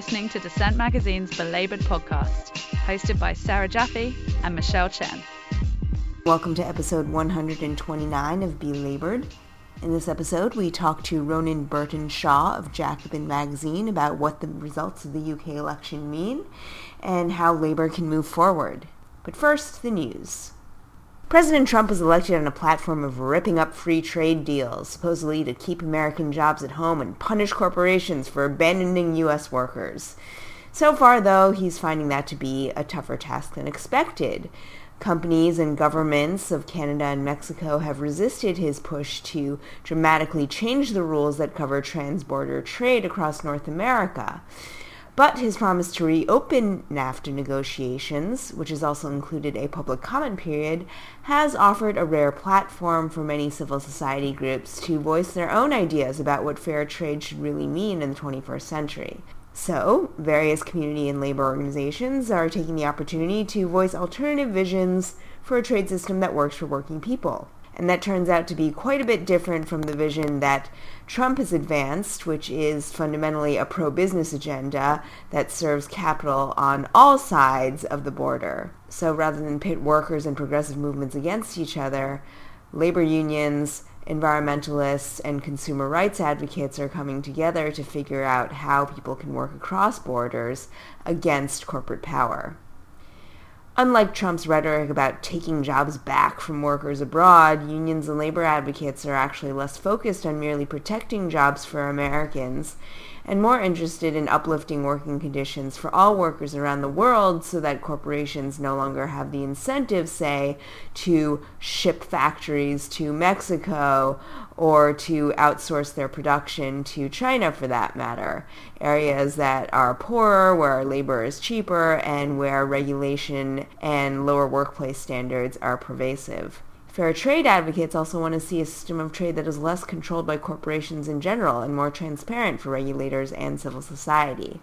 listening to Dissent Magazine's Belabored podcast, hosted by Sarah Jaffe and Michelle Chen. Welcome to episode 129 of Belabored. In this episode, we talk to Ronan Burtenshaw of Jacobin Magazine about what the results of the UK election mean and how Labour can move forward. But first, the news. President Trump was elected on a platform of ripping up free trade deals, supposedly to keep American jobs at home and punish corporations for abandoning U.S. workers. So far, though, he's finding that to be a tougher task than expected. Companies and governments of Canada and Mexico have resisted his push to dramatically change the rules that cover transborder trade across North America. But his promise to reopen NAFTA negotiations, which has also included a public comment period, has offered a rare platform for many civil society groups to voice their own ideas about what fair trade should really mean in the 21st century. So, various community and labor organizations are taking the opportunity to voice alternative visions for a trade system that works for working people. And that turns out to be quite a bit different from the vision that Trump has advanced, which is fundamentally a pro-business agenda that serves capital on all sides of the border. So rather than pit workers and progressive movements against each other, labor unions, environmentalists, and consumer rights advocates are coming together to figure out how people can work across borders against corporate power. Unlike Trump's rhetoric about taking jobs back from workers abroad, unions and labor advocates are actually less focused on merely protecting jobs for Americans and more interested in uplifting working conditions for all workers around the world so that corporations no longer have the incentive, say, to ship factories to Mexico or to outsource their production to China for that matter. Areas that are poorer, where labor is cheaper, and where regulation and lower workplace standards are pervasive. Fair trade advocates also want to see a system of trade that is less controlled by corporations in general and more transparent for regulators and civil society.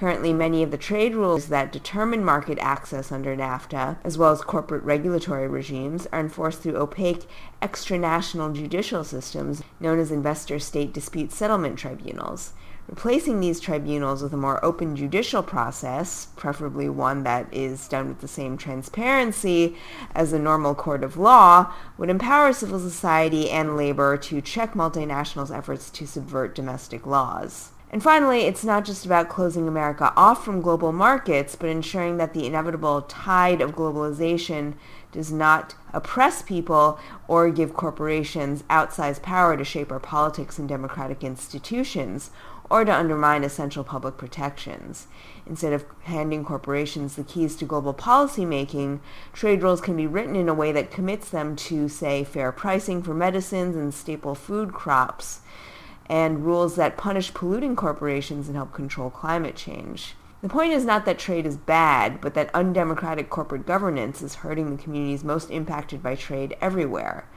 Currently, many of the trade rules that determine market access under NAFTA, as well as corporate regulatory regimes, are enforced through opaque extranational judicial systems known as investor-state dispute settlement tribunals. Replacing these tribunals with a more open judicial process, preferably one that is done with the same transparency as a normal court of law, would empower civil society and labor to check multinationals' efforts to subvert domestic laws. And finally, it's not just about closing America off from global markets, but ensuring that the inevitable tide of globalization does not oppress people or give corporations outsized power to shape our politics and democratic institutions, or to undermine essential public protections. Instead of handing corporations the keys to global policy making, trade rules can be written in a way that commits them to, say, fair pricing for medicines and staple food crops, and rules that punish polluting corporations and help control climate change. The point is not that trade is bad, but that undemocratic corporate governance is hurting the communities most impacted by trade everywhere.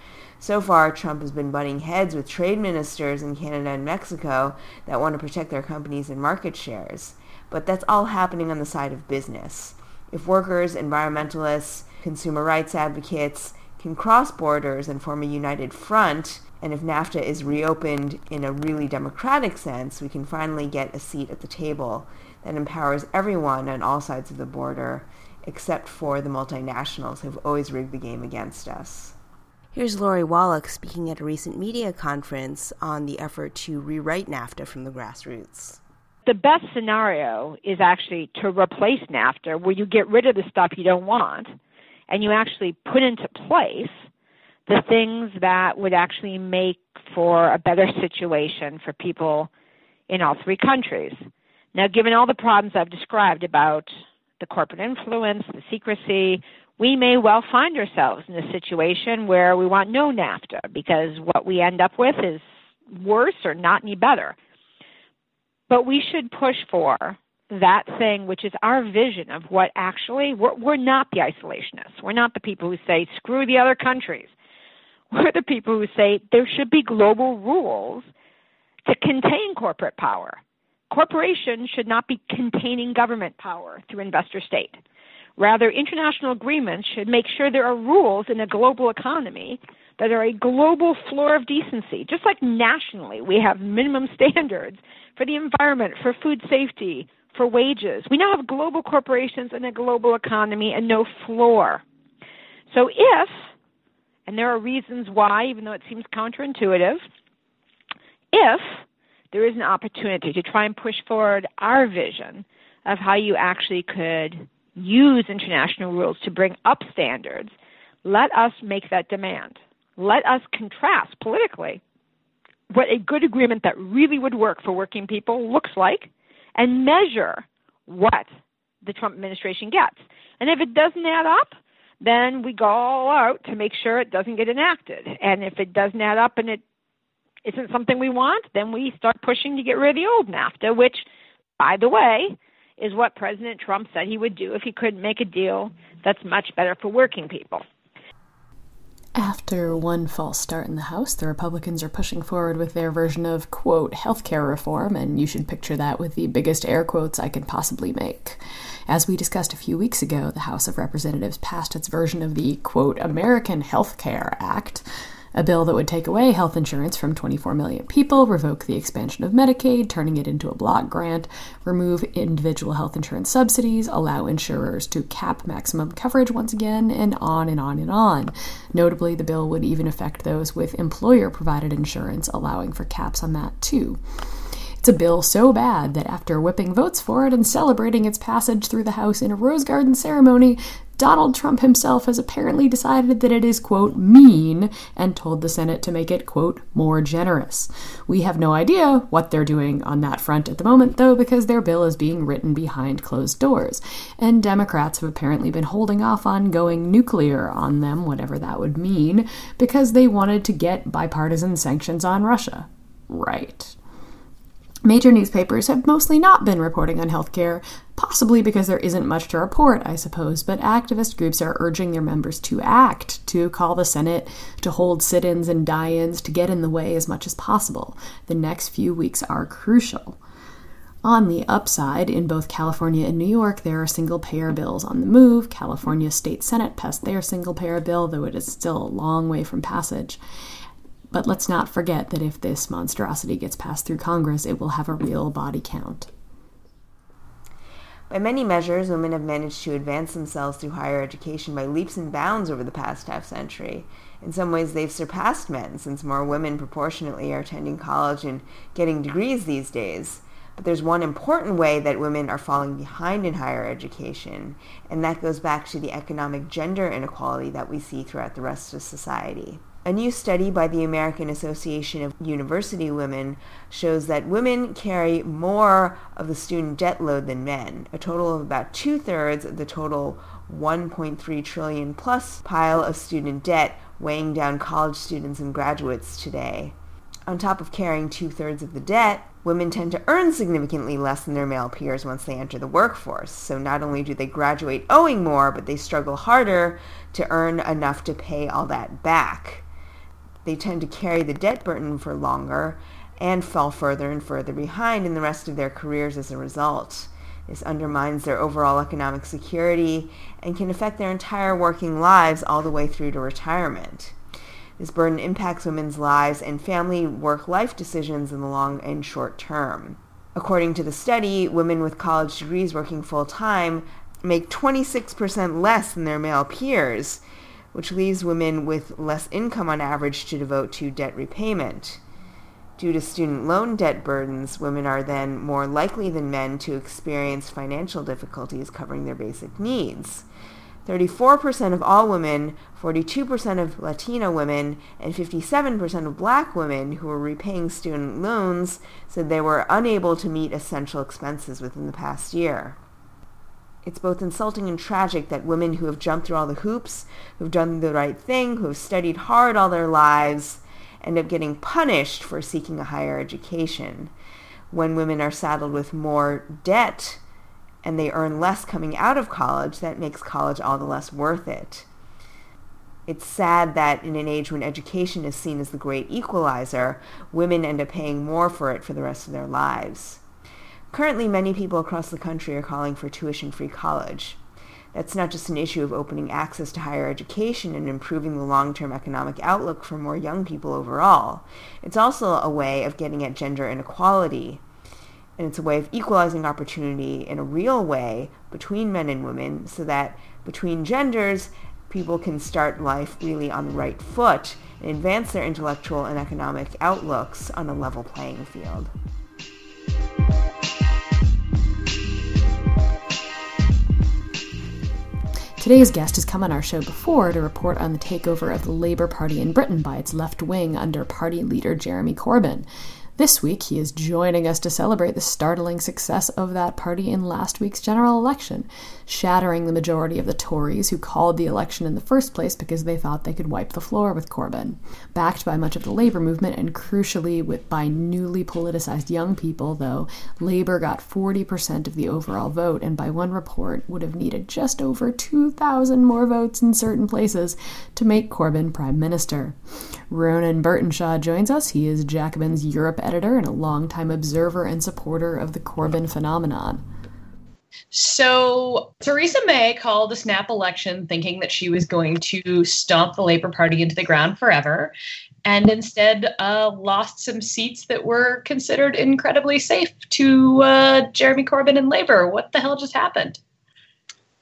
So far, Trump has been butting heads with trade ministers in Canada and Mexico that want to protect their companies and market shares. But that's all happening on the side of business. If workers, environmentalists, consumer rights advocates can cross borders and form a united front, and if NAFTA is reopened in a really democratic sense, we can finally get a seat at the table that empowers everyone on all sides of the border, except for the multinationals who have always rigged the game against us. Here's Lori Wallach speaking at a recent media conference on the effort to rewrite NAFTA from the grassroots. The best scenario is actually to replace NAFTA, where you get rid of the stuff you don't want and you actually put into place the things that would actually make for a better situation for people in all three countries. Now, given all the problems I've described about the corporate influence, the secrecy, we may well find ourselves in a situation where we want no NAFTA because what we end up with is worse or not any better. But we should push for that thing which is our vision of what actually we're, we're not the isolationists. We're not the people who say screw the other countries. We're the people who say there should be global rules to contain corporate power. Corporations should not be containing government power through investor state. Rather, international agreements should make sure there are rules in a global economy that are a global floor of decency. Just like nationally, we have minimum standards for the environment, for food safety, for wages. We now have global corporations and a global economy and no floor. So if, and there are reasons why, even though it seems counterintuitive, if there is an opportunity to try and push forward our vision of how you actually could use international rules to bring up standards, let us make that demand. Let us contrast politically what a good agreement that really would work for working people looks like and measure what the Trump administration gets. And if it doesn't add up, then we go all out to make sure it doesn't get enacted. And if it doesn't add up and it isn't something we want, then we start pushing to get rid of the old NAFTA, which, by the way, is what President Trump said he would do if he couldn't make a deal that's much better for working people. After one false start in the House, the Republicans are pushing forward with their version of, quote, healthcare reform, and you should picture that with the biggest air quotes I can possibly make. As we discussed a few weeks ago, the House of Representatives passed its version of the, quote, American Health Care Act, a bill that would take away health insurance from 24 million people, revoke the expansion of Medicaid, turning it into a block grant, remove individual health insurance subsidies, allow insurers to cap maximum coverage once again, and on and on and on. Notably, the bill would even affect those with employer provided insurance, allowing for caps on that too. It's a bill so bad that after whipping votes for it and celebrating its passage through the House in a Rose Garden ceremony, Donald Trump himself has apparently decided that it is, quote, mean and told the Senate to make it, quote, more generous. We have no idea what they're doing on that front at the moment, though, because their bill is being written behind closed doors. And Democrats have apparently been holding off on going nuclear on them, whatever that would mean, because they wanted to get bipartisan sanctions on Russia. Right. Major newspapers have mostly not been reporting on healthcare, possibly because there isn't much to report, I suppose, but activist groups are urging their members to act, to call the Senate, to hold sit ins and die ins, to get in the way as much as possible. The next few weeks are crucial. On the upside, in both California and New York, there are single payer bills on the move. California State Senate passed their single payer bill, though it is still a long way from passage. But let's not forget that if this monstrosity gets passed through Congress, it will have a real body count. By many measures, women have managed to advance themselves through higher education by leaps and bounds over the past half century. In some ways, they've surpassed men, since more women proportionately are attending college and getting degrees these days. But there's one important way that women are falling behind in higher education, and that goes back to the economic gender inequality that we see throughout the rest of society. A new study by the American Association of University Women shows that women carry more of the student debt load than men, a total of about two-thirds of the total 1.3 trillion plus pile of student debt weighing down college students and graduates today. On top of carrying two-thirds of the debt, women tend to earn significantly less than their male peers once they enter the workforce. So not only do they graduate owing more, but they struggle harder to earn enough to pay all that back. They tend to carry the debt burden for longer and fall further and further behind in the rest of their careers as a result. This undermines their overall economic security and can affect their entire working lives all the way through to retirement. This burden impacts women's lives and family work-life decisions in the long and short term. According to the study, women with college degrees working full-time make 26% less than their male peers, which leaves women with less income on average to devote to debt repayment. Due to student loan debt burdens, women are then more likely than men to experience financial difficulties covering their basic needs. 34% of all women, 42% of Latino women, and 57% of black women who were repaying student loans said they were unable to meet essential expenses within the past year. It's both insulting and tragic that women who have jumped through all the hoops, who've done the right thing, who have studied hard all their lives, end up getting punished for seeking a higher education. When women are saddled with more debt and they earn less coming out of college, that makes college all the less worth it. It's sad that in an age when education is seen as the great equalizer, women end up paying more for it for the rest of their lives. Currently, many people across the country are calling for tuition-free college. That's not just an issue of opening access to higher education and improving the long-term economic outlook for more young people overall. It's also a way of getting at gender inequality. And it's a way of equalizing opportunity in a real way between men and women so that between genders, people can start life really on the right foot and advance their intellectual and economic outlooks on a level playing field. Today's guest has come on our show before to report on the takeover of the Labour Party in Britain by its left wing under party leader Jeremy Corbyn. This week, he is joining us to celebrate the startling success of that party in last week's general election, shattering the majority of the Tories who called the election in the first place because they thought they could wipe the floor with Corbyn. Backed by much of the labor movement and crucially with by newly politicized young people, though, Labor got 40% of the overall vote and by one report would have needed just over 2,000 more votes in certain places to make Corbyn prime minister. Ronan Burtenshaw joins us. He is Jacobin's Europe editor and a longtime observer and supporter of the Corbyn phenomenon. So Theresa May called a snap election thinking that she was going to stomp the Labour Party into the ground forever, and instead uh, lost some seats that were considered incredibly safe to uh, Jeremy Corbyn and Labour. What the hell just happened?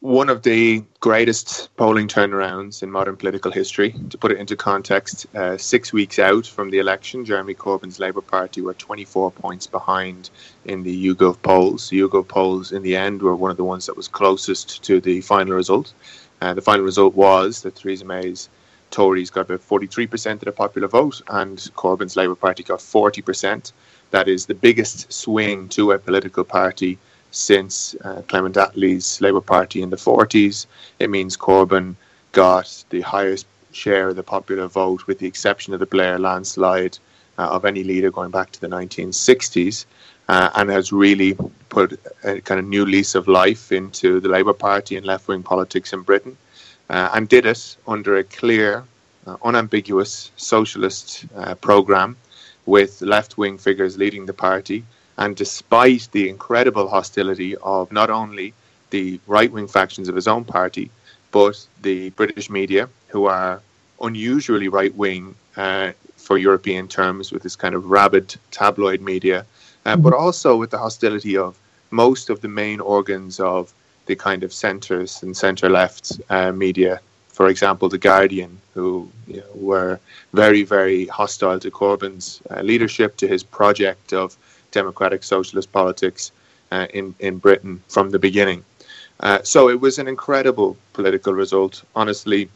One of the greatest polling turnarounds in modern political history. To put it into context, uh, six weeks out from the election, Jeremy Corbyn's Labour Party were 24 points behind in the YouGov polls. The YouGov polls, in the end, were one of the ones that was closest to the final result. Uh, the final result was that Theresa May's Tories got about 43% of the popular vote, and Corbyn's Labour Party got 40%. That is the biggest swing to a political party since uh, Clement Attlee's Labour Party in the 40s. It means Corbyn got the highest share of the popular vote, with the exception of the Blair landslide uh, of any leader going back to the 1960s, uh, and has really put a kind of new lease of life into the Labour Party and left wing politics in Britain, uh, and did it under a clear, uh, unambiguous socialist uh, programme with left wing figures leading the party and despite the incredible hostility of not only the right wing factions of his own party, but the British media, who are unusually right wing uh, for European terms, with this kind of rabid tabloid media, uh, but also with the hostility of most of the main organs of the kind of centres and centre left uh, media. For example, The Guardian, who you know, were very, very hostile to Corbyn's uh, leadership, to his project of democratic socialist politics uh, in in Britain from the beginning. Uh, so it was an incredible political result. Honestly,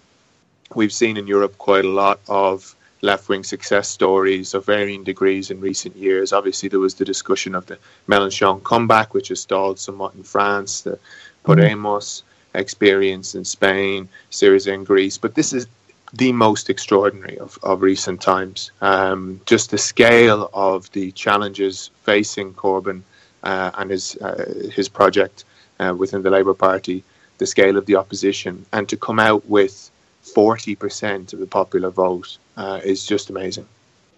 we've seen in Europe quite a lot of left wing success stories of varying degrees in recent years. Obviously, there was the discussion of the Mélenchon comeback, which has stalled somewhat in France, the Podemos experience in Spain, Syriza in Greece. But this is the most extraordinary of, of recent times. Um, just the scale of the challenges facing Corbyn uh, and his uh, his project uh, within the Labour Party, the scale of the opposition, and to come out with forty percent of the popular vote uh, is just amazing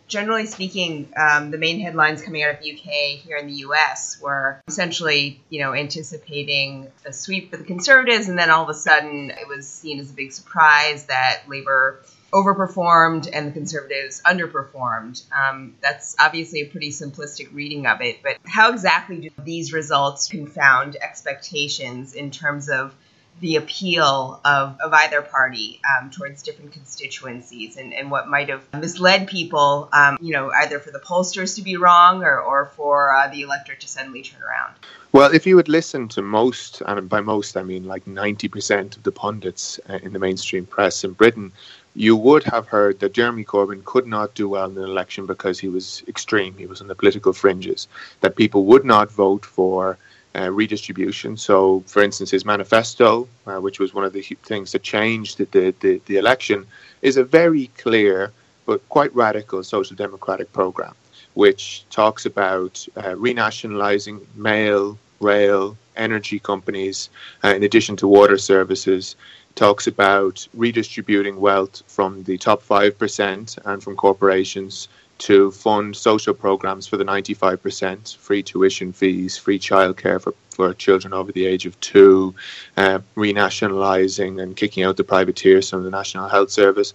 generally speaking, um, the main headlines coming out of the UK here in the US were essentially, you know, anticipating a sweep for the Conservatives, and then all of a sudden it was seen as a big surprise that Labour overperformed and the Conservatives underperformed. Um, that's obviously a pretty simplistic reading of it, but how exactly do these results confound expectations in terms of the appeal of, of either party um, towards different constituencies and, and what might have misled people, um, you know, either for the pollsters to be wrong or, or for uh, the electorate to suddenly turn around. Well, if you would listen to most, and by most I mean like 90% of the pundits uh, in the mainstream press in Britain, you would have heard that Jeremy Corbyn could not do well in an election because he was extreme, he was on the political fringes, that people would not vote for uh, redistribution. So, for instance, his manifesto, uh, which was one of the things that changed the, the, the, election, is a very clear but quite radical social democratic program, which talks about uh, renationalizing mail, rail, energy companies, uh, in addition to water services. Talks about redistributing wealth from the top 5% and from corporations to fund social programs for the 95%, free tuition fees, free childcare for, for children over the age of two, uh, renationalising and kicking out the privateers from the National Health Service.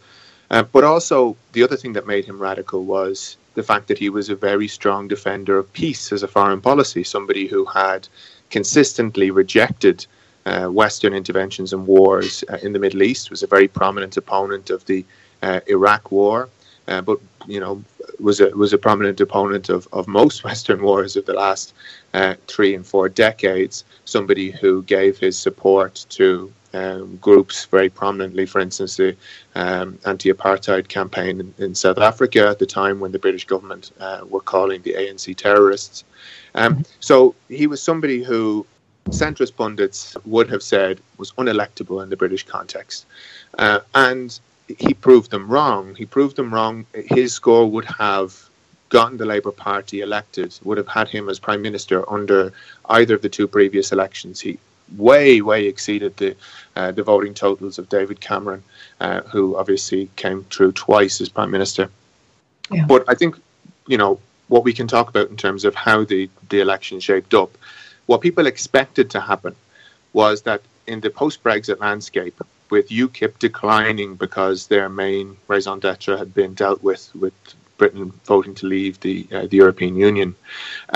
Uh, but also, the other thing that made him radical was the fact that he was a very strong defender of peace as a foreign policy, somebody who had consistently rejected uh, Western interventions and wars uh, in the Middle East, was a very prominent opponent of the uh, Iraq War, uh, but you know was a was a prominent opponent of, of most Western wars of the last uh, three and four decades. Somebody who gave his support to um, groups very prominently, for instance, the um, anti-apartheid campaign in, in, South Africa at the time when the British government uh, were calling the ANC terrorists. Um, so he was somebody who centrist pundits would have said was unelectable in the British context. Uh, and he proved them wrong. He proved them wrong. His score would have gotten the Labour Party elected, would have had him as Prime Minister under either of the two previous elections. He way, way exceeded the uh, the voting totals of David Cameron, uh, who obviously came through twice as Prime Minister. Yeah. But I think, you know, what we can talk about in terms of how the, the election shaped up what people expected to happen was that in the post Brexit landscape, with UKIP declining because their main raison d'etre had been dealt with with Britain voting to leave the uh, the European Union,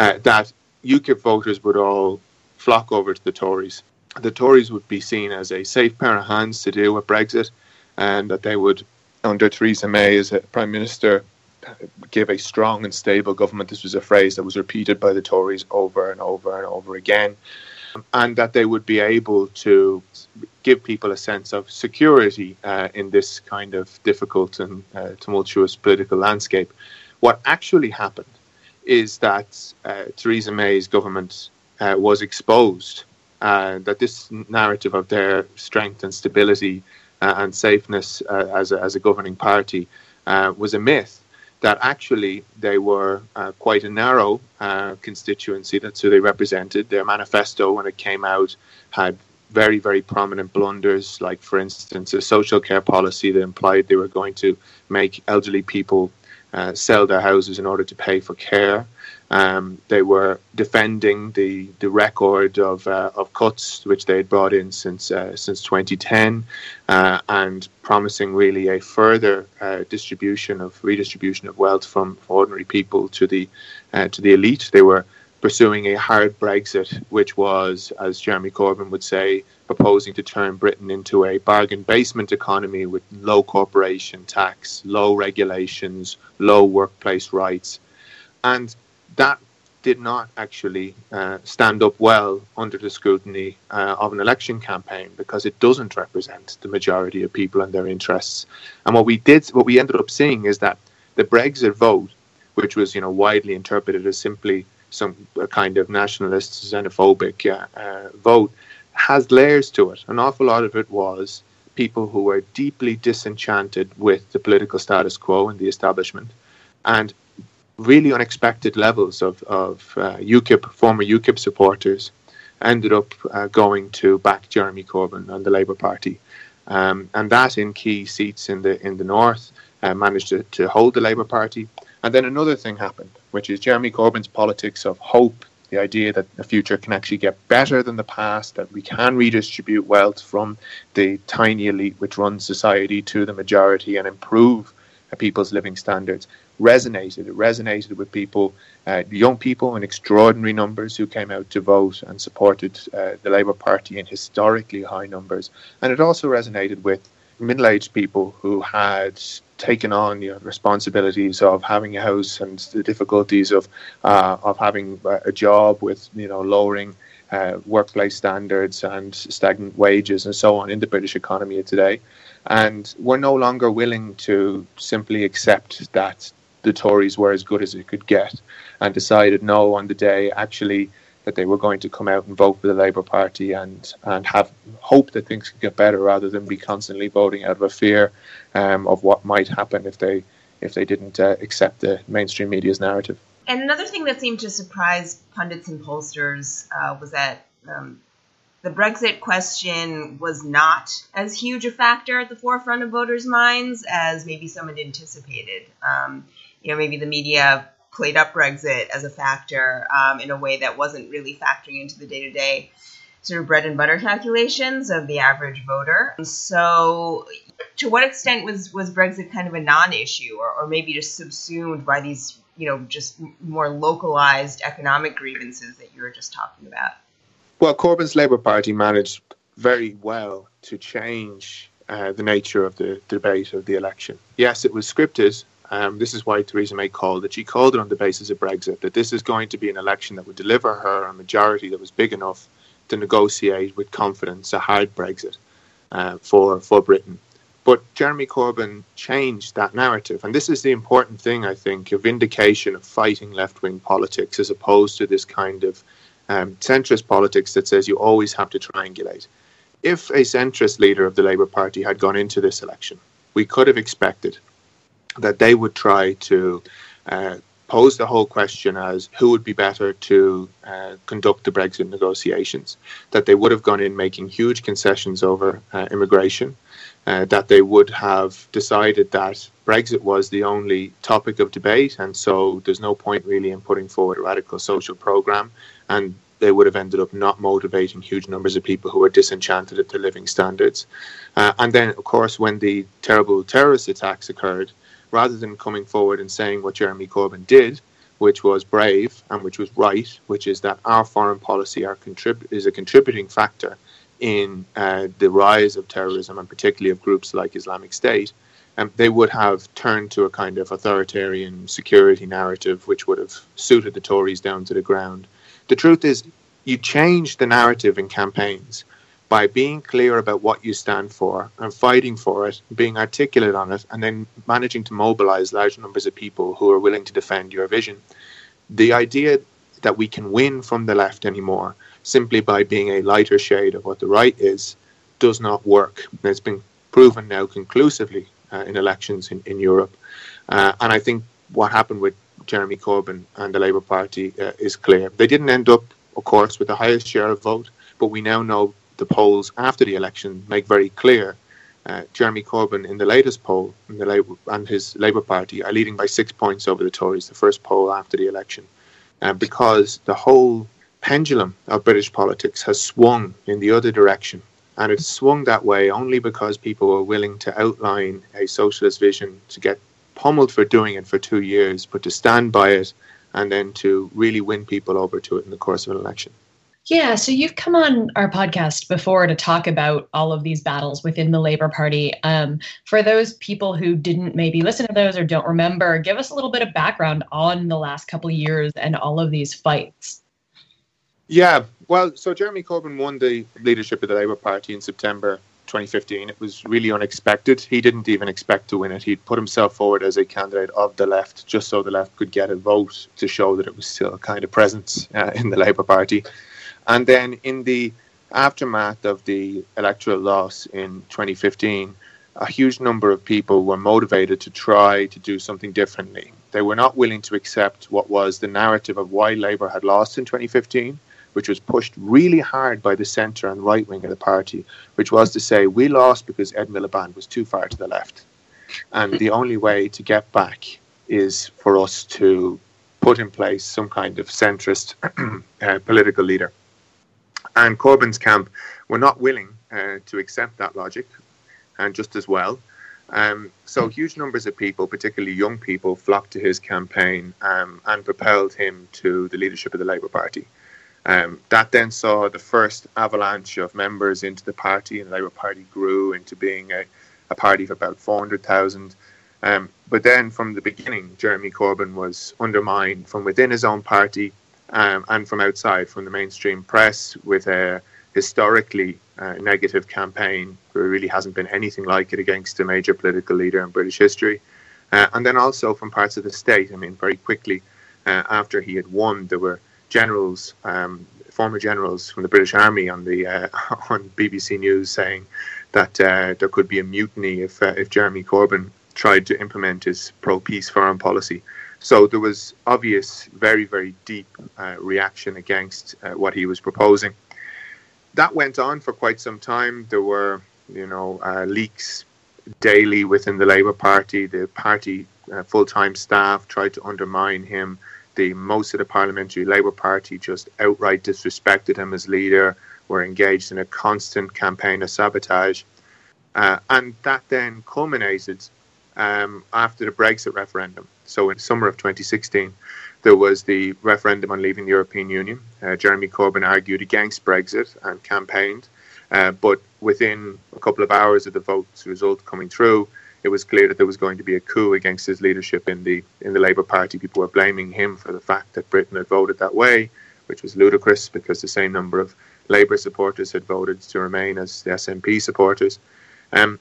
uh, that UKIP voters would all flock over to the Tories. The Tories would be seen as a safe pair of hands to deal with Brexit, and that they would, under Theresa May as a prime minister, give a strong and stable government. This was a phrase that was repeated by the Tories over and over and over again. And that they would be able to give people a sense of security uh, in this kind of difficult and uh, tumultuous political landscape. What actually happened is that uh, Theresa May's government uh, was exposed, uh, that this narrative of their strength and stability uh, and safeness as, a, as a governing party was a myth that actually they were uh, quite a narrow uh, constituency. That's who they represented. Their manifesto, when it came out, had very, very prominent blunders, like, for instance, a social care policy that implied they were going to make elderly people uh, sell their houses in order to pay for care. Um, they were defending the the record of uh, of cuts which they had brought in since uh, since 2010, uh, and promising really a further uh, distribution of redistribution of wealth from ordinary people to the uh, to the elite. They were pursuing a hard Brexit, which was, as Jeremy Corbyn would say, proposing to turn Britain into a bargain basement economy with low corporation tax, low regulations, low workplace rights, and that did not actually uh, stand up well under the scrutiny uh, of an election campaign because it doesn't represent the majority of people and their interests. And what we did, what we ended up seeing is that the Brexit vote, which was you know widely interpreted as simply some a kind of nationalist, xenophobic uh, uh, vote, has layers to it. An awful lot of it was people who were deeply disenchanted with the political status quo and the establishment, and really unexpected levels of, of uh, UKIP, former UKIP supporters, ended up uh, going to back Jeremy Corbyn and the Labour Party. Um, and that in key seats in the in the north uh, managed to, to hold the Labour Party. And then another thing happened, which is Jeremy Corbyn's politics of hope, the idea that the future can actually get better than the past, that we can redistribute wealth from the tiny elite which runs society to the majority and improve people's living standards resonated. It resonated with people, uh, young people in extraordinary numbers who came out to vote and supported uh, the Labour Party in historically high numbers. And it also resonated with middle-aged people who had taken on you know, responsibilities of having a house and the difficulties of uh, of having a job with you know lowering uh, workplace standards and stagnant wages and so on in the British economy today. And we're no longer willing to simply accept that the Tories were as good as it could get and decided no on the day actually that they were going to come out and vote for the Labour Party and, and have hope that things could get better rather than be constantly voting out of a fear um, of what might happen if they if they didn't uh, accept the mainstream media's narrative. And another thing that seemed to surprise pundits and pollsters uh, was that um, the Brexit question was not as huge a factor at the forefront of voters' minds as maybe some had anticipated. Um, you know, maybe the media played up Brexit as a factor um, in a way that wasn't really factoring into the day to day sort of bread and butter calculations of the average voter. So, to what extent was was Brexit kind of a non-issue, or, or maybe just subsumed by these, you know, just more localized economic grievances that you were just talking about? Well, Corbyn's Labour Party managed very well to change uh, the nature of the debate of the election. Yes, it was scripted. Um, this is why Theresa May called it. She called it on the basis of Brexit, that this is going to be an election that would deliver her a majority that was big enough to negotiate with confidence a hard Brexit uh, for for Britain. But Jeremy Corbyn changed that narrative, and this is the important thing, I think, a vindication of fighting left wing politics as opposed to this kind of um, centrist politics that says you always have to triangulate. If a centrist leader of the Labour Party had gone into this election, we could have expected that they would try to uh, pose the whole question as who would be better to uh, conduct the Brexit negotiations, that they would have gone in making huge concessions over uh, immigration, uh, that they would have decided that Brexit was the only topic of debate, and so there's no point really in putting forward a radical social programme, and they would have ended up not motivating huge numbers of people who are disenchanted at their living standards. Uh, and then, of course, when the terrible terrorist attacks occurred, rather than coming forward and saying what Jeremy Corbyn did, which was brave and which was right, which is that our foreign policy contrib- is a contributing factor in uh, the rise of terrorism and particularly of groups like Islamic State, um, they would have turned to a kind of authoritarian security narrative which would have suited the Tories down to the ground. The truth is, you change the narrative in campaigns by being clear about what you stand for and fighting for it, being articulate on it, and then managing to mobilize large numbers of people who are willing to defend your vision. The idea that we can win from the left anymore simply by being a lighter shade of what the right is does not work. It's been proven now conclusively uh, in elections in, in Europe. Uh, and I think what happened with Jeremy Corbyn and the Labour Party uh, is clear. They didn't end up, of course, with the highest share of vote, but we now know the polls after the election make very clear uh, Jeremy Corbyn in the latest poll the Labour, and his Labour Party are leading by six points over the Tories, the first poll after the election, uh, because the whole pendulum of British politics has swung in the other direction. And it's swung that way only because people were willing to outline a socialist vision to get pummeled for doing it for two years, but to stand by it and then to really win people over to it in the course of an election. Yeah, so you've come on our podcast before to talk about all of these battles within the Labour Party. Um, for those people who didn't maybe listen to those or don't remember, give us a little bit of background on the last couple of years and all of these fights. Yeah, well, so Jeremy Corbyn won the leadership of the Labour Party in September 2015. It was really unexpected. He didn't even expect to win it. He'd put himself forward as a candidate of the left just so the left could get a vote to show that it was still kind of present uh, in the Labour Party. And then in the aftermath of the electoral loss in 2015, a huge number of people were motivated to try to do something differently. They were not willing to accept what was the narrative of why Labour had lost in 2015, which was pushed really hard by the centre and right wing of the party, which was to say, we lost because Ed Miliband was too far to the left. And the only way to get back is for us to put in place some kind of centrist uh, political leader. And Corbyn's camp were not willing uh, to accept that logic, and just as well. Um, so huge numbers of people, particularly young people, flocked to his campaign um, and propelled him to the leadership of the Labour Party. Um, that then saw the first avalanche of members into the party, and the Labour Party grew into being a, a party of about 400,000. Um, but then from the beginning, Jeremy Corbyn was undermined from within his own party um, and from outside, from the mainstream press, with a historically uh, negative campaign. There really hasn't been anything like it against a major political leader in British history. Uh, and then also from parts of the state. I mean, very quickly uh, after he had won, there were generals, um, former generals from the British Army on the uh, on BBC News saying that uh, there could be a mutiny if uh, if Jeremy Corbyn tried to implement his pro-peace foreign policy. So there was obvious, very, very deep uh, reaction against uh, what he was proposing. That went on for quite some time. There were, you know, uh, leaks daily within the Labour Party. The party uh, full-time staff tried to undermine him. The most of the parliamentary Labour Party just outright disrespected him as leader. were engaged in a constant campaign of sabotage. Uh, and that then culminated um, after the Brexit referendum. So in summer of 2016, there was the referendum on leaving the European Union. Uh, Jeremy Corbyn argued against Brexit and campaigned. Uh, but within a couple of hours of the vote's result coming through, it was clear that there was going to be a coup against his leadership in the in the Labour Party. People were blaming him for the fact that Britain had voted that way, which was ludicrous because the same number of Labour supporters had voted to remain as the SNP supporters. Um,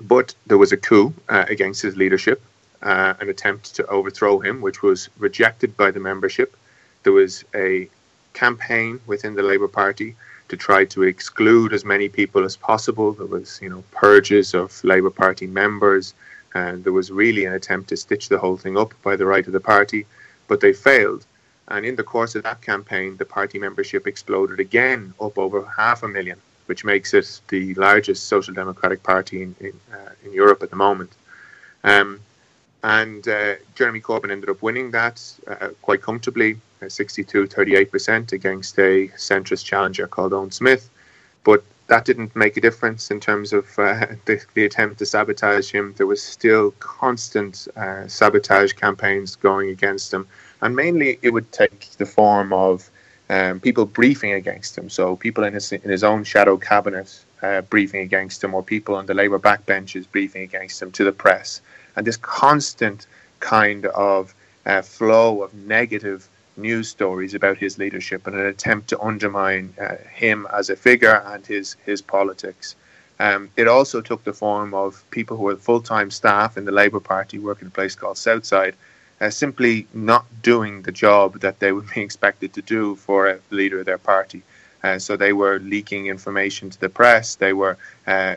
but there was a coup uh, against his leadership, uh, an attempt to overthrow him, which was rejected by the membership. There was a campaign within the Labour Party to try to exclude as many people as possible. There was, you know, purges of Labour Party members, and there was really an attempt to stitch the whole thing up by the right of the party, but they failed. And in the course of that campaign, the party membership exploded again, up over half a million, which makes it the largest social democratic party in in, uh, in Europe at the moment. Um, and uh, Jeremy Corbyn ended up winning that uh, quite comfortably, 62 38% against a centrist challenger called Owen Smith. But that didn't make a difference in terms of uh, the, the, attempt to sabotage him. There was still constant uh, sabotage campaigns going against him. And mainly it would take the form of um, people briefing against him. So people in his, in his own shadow cabinet uh, briefing against him, or people on the Labour backbenches briefing against him to the press and this constant kind of uh, flow of negative news stories about his leadership and an attempt to undermine uh, him as a figure and his his politics. Um, it also took the form of people who were full time staff in the Labour Party working in a place called Southside, uh, simply not doing the job that they would be expected to do for a leader of their party. Uh, so they were leaking information to the press. They were uh,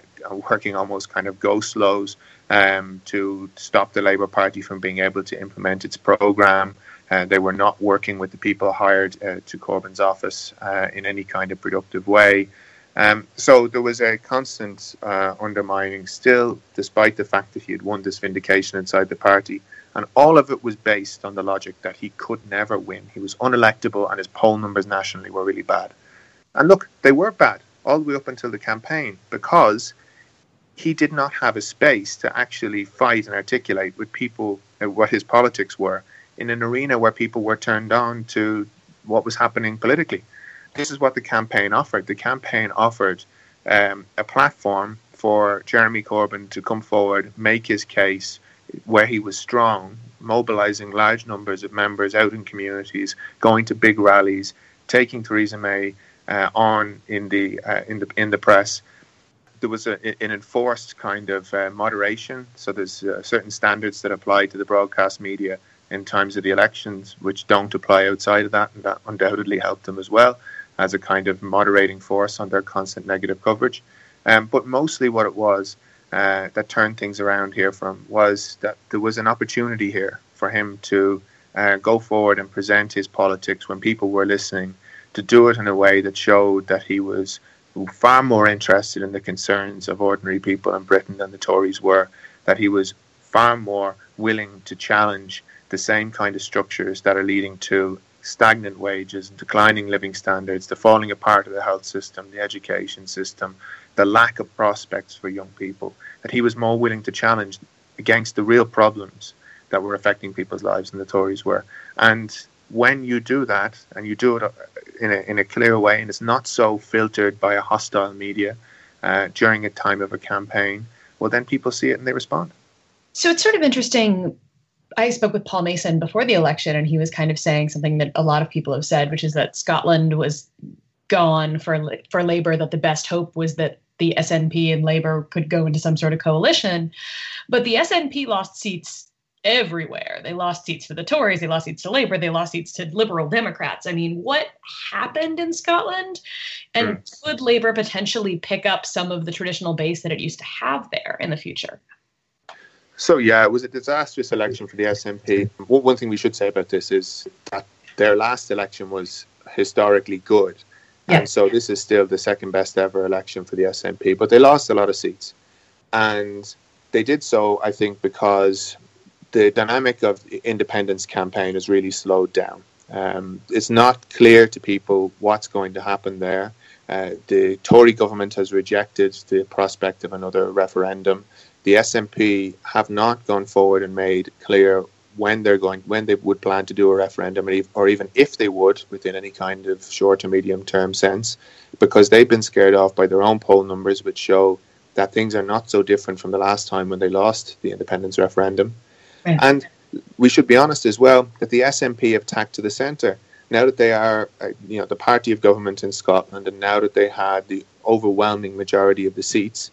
working almost kind of go slows um, to stop the Labour Party from being able to implement its programme. Uh, they were not working with the people hired uh, to Corbyn's office uh, in any kind of productive way. Um, so there was a constant uh, undermining still, despite the fact that he had won this vindication inside the party. And all of it was based on the logic that he could never win. He was unelectable and his poll numbers nationally were really bad. And look, they were bad all the way up until the campaign because he did not have a space to actually fight and articulate with people uh, what his politics were in an arena where people were turned on to what was happening politically. This is what the campaign offered. The campaign offered um, a platform for Jeremy Corbyn to come forward, make his case where he was strong, mobilizing large numbers of members out in communities, going to big rallies, taking Theresa May uh, on in the uh, in the in the press, there was a, an enforced kind of uh, moderation. So there's uh, certain standards that apply to the broadcast media in times of the elections, which don't apply outside of that, and that undoubtedly helped them as well as a kind of moderating force on their constant negative coverage. Um, but mostly, what it was uh, that turned things around here from was that there was an opportunity here for him to uh, go forward and present his politics when people were listening, to do it in a way that showed that he was far more interested in the concerns of ordinary people in Britain than the Tories were, that he was far more willing to challenge the same kind of structures that are leading to stagnant wages, declining living standards, the falling apart of the health system, the education system, the lack of prospects for young people, that he was more willing to challenge against the real problems that were affecting people's lives than the Tories were. And when you do that, and you do it uh, in a, in a clear way, and it's not so filtered by a hostile media uh, during a time of a campaign, well, then people see it and they respond. So it's sort of interesting. I spoke with Paul Mason before the election, and he was kind of saying something that a lot of people have said, which is that Scotland was gone for for Labour. That the best hope was that the SNP and Labour could go into some sort of coalition, but the SNP lost seats everywhere. They lost seats to the Tories, they lost seats to Labour, they lost seats to Liberal Democrats. I mean, what happened in Scotland? And mm. could Labour potentially pick up some of the traditional base that it used to have there in the future? So, yeah, it was a disastrous election for the SNP. One thing we should say about this is that their last election was historically good. And so this is still the second best ever election for the SNP, but they lost a lot of seats. And they did so, I think, because the dynamic of the independence campaign has really slowed down. Um, it's not clear to people what's going to happen there. Uh, the Tory government has rejected the prospect of another referendum. The SNP have not gone forward and made clear when they're going, when they would plan to do a referendum, or even if they would, within any kind of short or medium term sense, because they've been scared off by their own poll numbers, which show that things are not so different from the last time when they lost the independence referendum. And we should be honest as well that the SNP have tacked to the centre. Now that they are, uh, you know, the party of government in Scotland, and now that they had the overwhelming majority of the seats,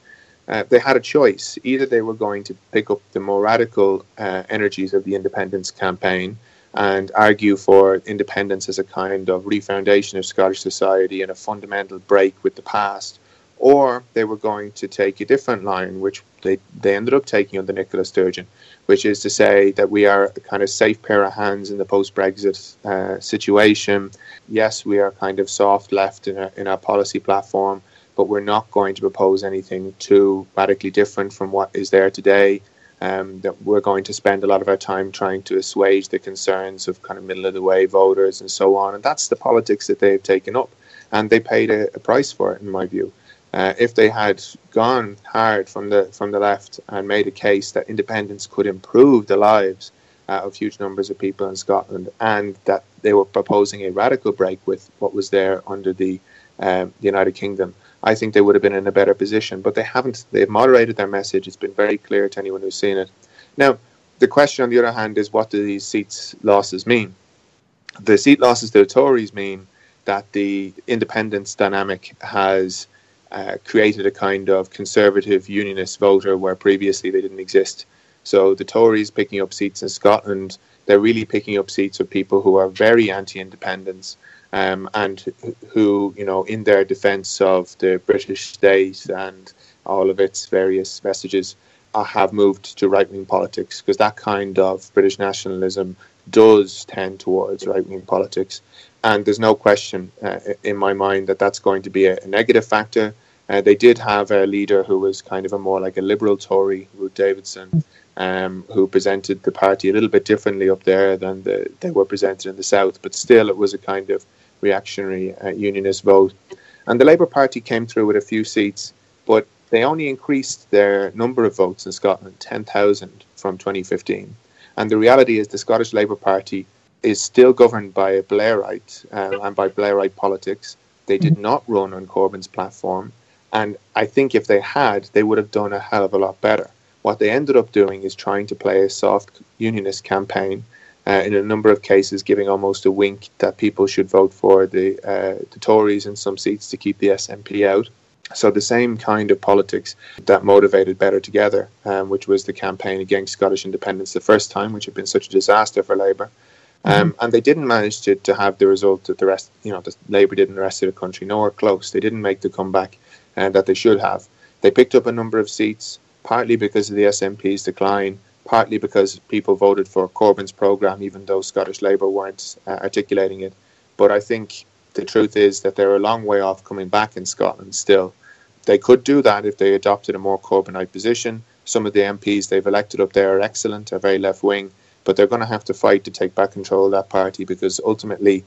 uh, they had a choice. Either they were going to pick up the more radical uh, energies of the independence campaign and argue for independence as a kind of refoundation of Scottish society and a fundamental break with the past, or they were going to take a different line, which they, they ended up taking under Nicola Sturgeon, which is to say that we are a kind of safe pair of hands in the post Brexit uh, situation. Yes, we are kind of soft left in our, in our policy platform, but we're not going to propose anything too radically different from what is there today. Um, that we're going to spend a lot of our time trying to assuage the concerns of kind of middle of the way voters and so on. And that's the politics that they've taken up. And they paid a, a price for it, in my view. Uh, if they had gone hard from the from the left and made a case that independence could improve the lives uh, of huge numbers of people in Scotland, and that they were proposing a radical break with what was there under the, um, the United Kingdom, I think they would have been in a better position. But they haven't. They've moderated their message. It's been very clear to anyone who's seen it. Now, the question on the other hand is, what do these seats losses mean? The seat losses to the Tories mean that the independence dynamic has uh, created a kind of conservative unionist voter where previously they didn't exist. So the Tories picking up seats in Scotland, they're really picking up seats of people who are very anti-independence um, and who, you know, in their defence of the British state and all of its various messages, uh, have moved to right-wing politics because that kind of British nationalism does tend towards right-wing politics. And there's no question uh, in my mind that that's going to be a, a negative factor. Uh, they did have a leader who was kind of a more like a liberal Tory, Ruth Davidson, um, who presented the party a little bit differently up there than the, they were presented in the south. But still, it was a kind of reactionary uh, unionist vote. And the Labour Party came through with a few seats, but they only increased their number of votes in Scotland 10,000 from 2015. And the reality is the Scottish Labour Party is still governed by a Blairite uh, and by Blairite politics. They did mm-hmm. not run on Corbyn's platform. And I think if they had, they would have done a hell of a lot better. What they ended up doing is trying to play a soft unionist campaign, uh, in a number of cases, giving almost a wink that people should vote for the, uh, the Tories in some seats to keep the SNP out. So the same kind of politics that motivated Better Together, um, which was the campaign against Scottish independence the first time, which had been such a disaster for Labour, um, mm-hmm. and they didn't manage to, to have the result that the rest, you know, the Labour did in the rest of the country. Nowhere close. They didn't make the comeback uh, that they should have. They picked up a number of seats, partly because of the SNP's decline, partly because people voted for Corbyn's programme, even though Scottish Labour weren't uh, articulating it. But I think the truth is that they're a long way off coming back in Scotland still. They could do that if they adopted a more Corbynite position. Some of the MPs they've elected up there are excellent, are very left wing but they're going to have to fight to take back control of that party because ultimately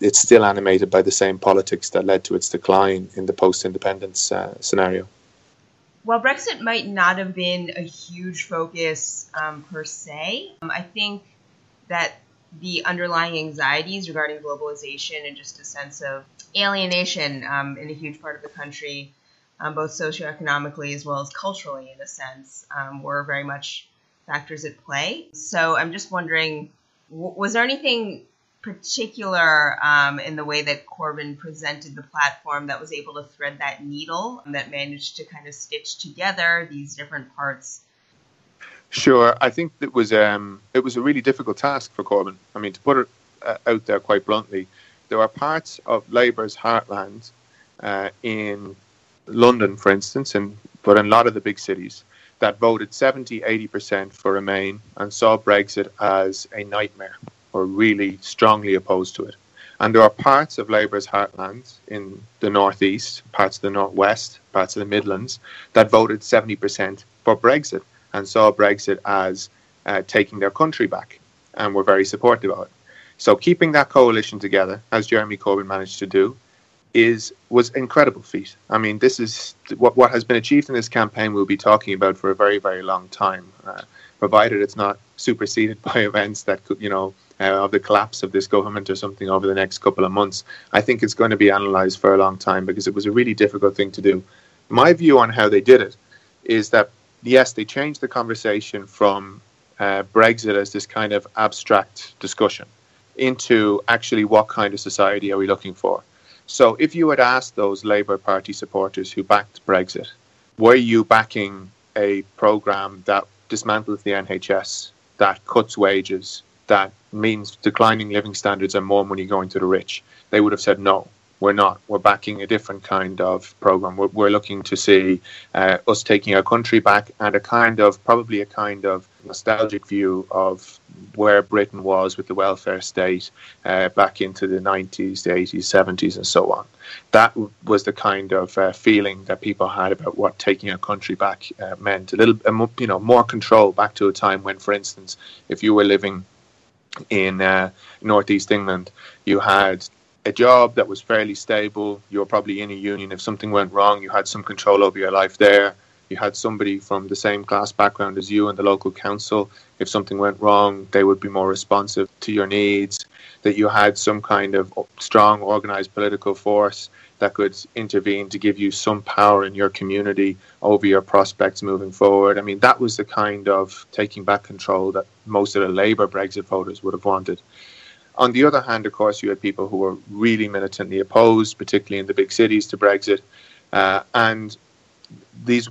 it's still animated by the same politics that led to its decline in the post independence uh, scenario. While Brexit might not have been a huge focus um, per se, um, I think that the underlying anxieties regarding globalization and just a sense of alienation um, in a huge part of the country, um, both socioeconomically as well as culturally, in a sense, um, were very much factors at play. So I'm just wondering, was there anything particular um, in the way that Corbyn presented the platform that was able to thread that needle that managed to kind of stitch together these different parts? Sure, I think it was um, it was a really difficult task for Corbyn. I mean, to put it uh, out there quite bluntly, there are parts of Labour's heartland uh, in London, for instance, and but in a lot of the big cities that voted 70 80% for Remain and saw Brexit as a nightmare or really strongly opposed to it. And there are parts of Labour's heartland in the northeast, parts of the northwest, parts of the Midlands that voted 70% for Brexit and saw Brexit as uh, taking their country back and were very supportive of it. So keeping that coalition together, as Jeremy Corbyn managed to do, is was incredible feat. I mean, this is what what has been achieved in this campaign. We'll be talking about for a very very long time, uh, provided it's not superseded by events that could, you know, uh, of the collapse of this government or something over the next couple of months. I think it's going to be analysed for a long time because it was a really difficult thing to do. My view on how they did it is that yes, they changed the conversation from uh, Brexit as this kind of abstract discussion into actually what kind of society are we looking for. So if you had asked those Labour Party supporters who backed Brexit, were you backing a programme that dismantles the NHS, that cuts wages, that means declining living standards and more money going to the rich? They would have said no we're not. We're backing a different kind of program. We're, we're looking to see uh, us taking our country back and a kind of, probably a kind of nostalgic view of where Britain was with the welfare state uh, back into the 90s, the 80s, 70s, and so on. That was the kind of uh, feeling that people had about what taking our country back uh, meant. A little, you know, more control back to a time when, for instance, if you were living in uh, northeast England, you had a job that was fairly stable. You were probably in a union. If something went wrong, you had some control over your life there. You had somebody from the same class background as you in the local council. If something went wrong, they would be more responsive to your needs. That you had some kind of strong, organized political force that could intervene to give you some power in your community over your prospects moving forward. I mean, that was the kind of taking back control that most of the Labour Brexit voters would have wanted. On the other hand, of course, you had people who were really militantly opposed, particularly in the big cities, to Brexit. Uh, and these,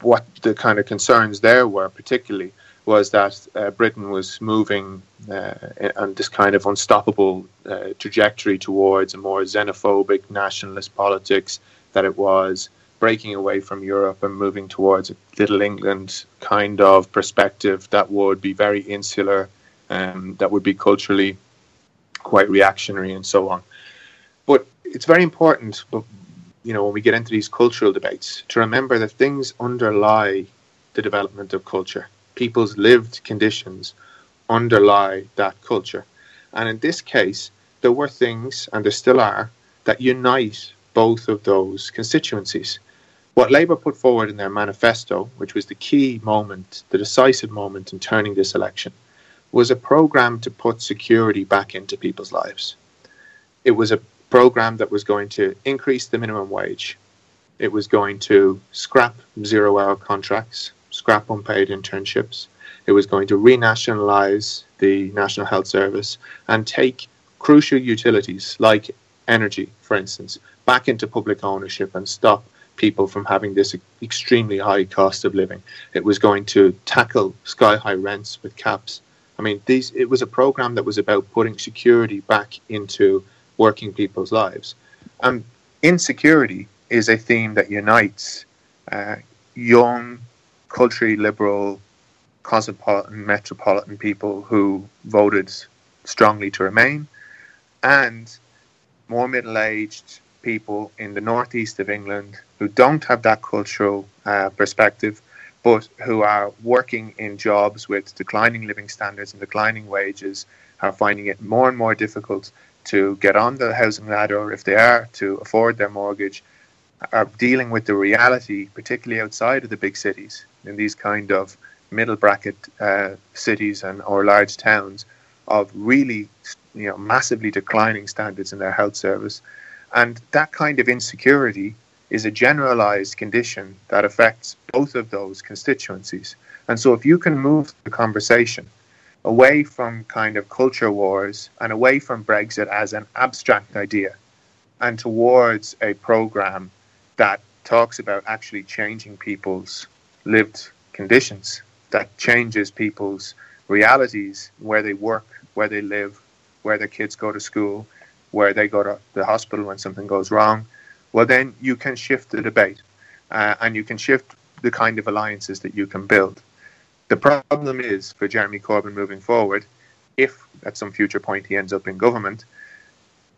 what the kind of concerns there were, particularly, was that uh, Britain was moving uh, on this kind of unstoppable uh, trajectory towards a more xenophobic nationalist politics, that it was breaking away from Europe and moving towards a little England kind of perspective that would be very insular, um, that would be culturally quite reactionary and so on. But it's very important, but you know, when we get into these cultural debates, to remember that things underlie the development of culture. People's lived conditions underlie that culture. And in this case, there were things, and there still are, that unite both of those constituencies. What Labour put forward in their manifesto, which was the key moment, the decisive moment in turning this election, was a program to put security back into people's lives. It was a program that was going to increase the minimum wage. It was going to scrap zero hour contracts, scrap unpaid internships. It was going to renationalize the National Health Service and take crucial utilities like energy, for instance, back into public ownership and stop people from having this extremely high cost of living. It was going to tackle sky high rents with caps I mean, these it was a program that was about putting security back into working people's lives. And insecurity is a theme that unites uh, young, culturally liberal, cosmopolitan, metropolitan people who voted strongly to remain, and more middle-aged people in the northeast of England who don't have that cultural uh, perspective but who are working in jobs with declining living standards and declining wages are finding it more and more difficult to get on the housing ladder, or if they are, to afford their mortgage, are dealing with the reality, particularly outside of the big cities, in these kind of middle bracket uh, cities and or large towns, of really, you know, massively declining standards in their health service, and that kind of insecurity is a generalized condition that affects both of those constituencies. And so, if you can move the conversation away from kind of culture wars and away from Brexit as an abstract idea and towards a program that talks about actually changing people's lived conditions, that changes people's realities, where they work, where they live, where their kids go to school, where they go to the hospital when something goes wrong, well, then you can shift the debate uh, and you can shift the kind of alliances that you can build. The problem is for Jeremy Corbyn moving forward, if at some future point he ends up in government,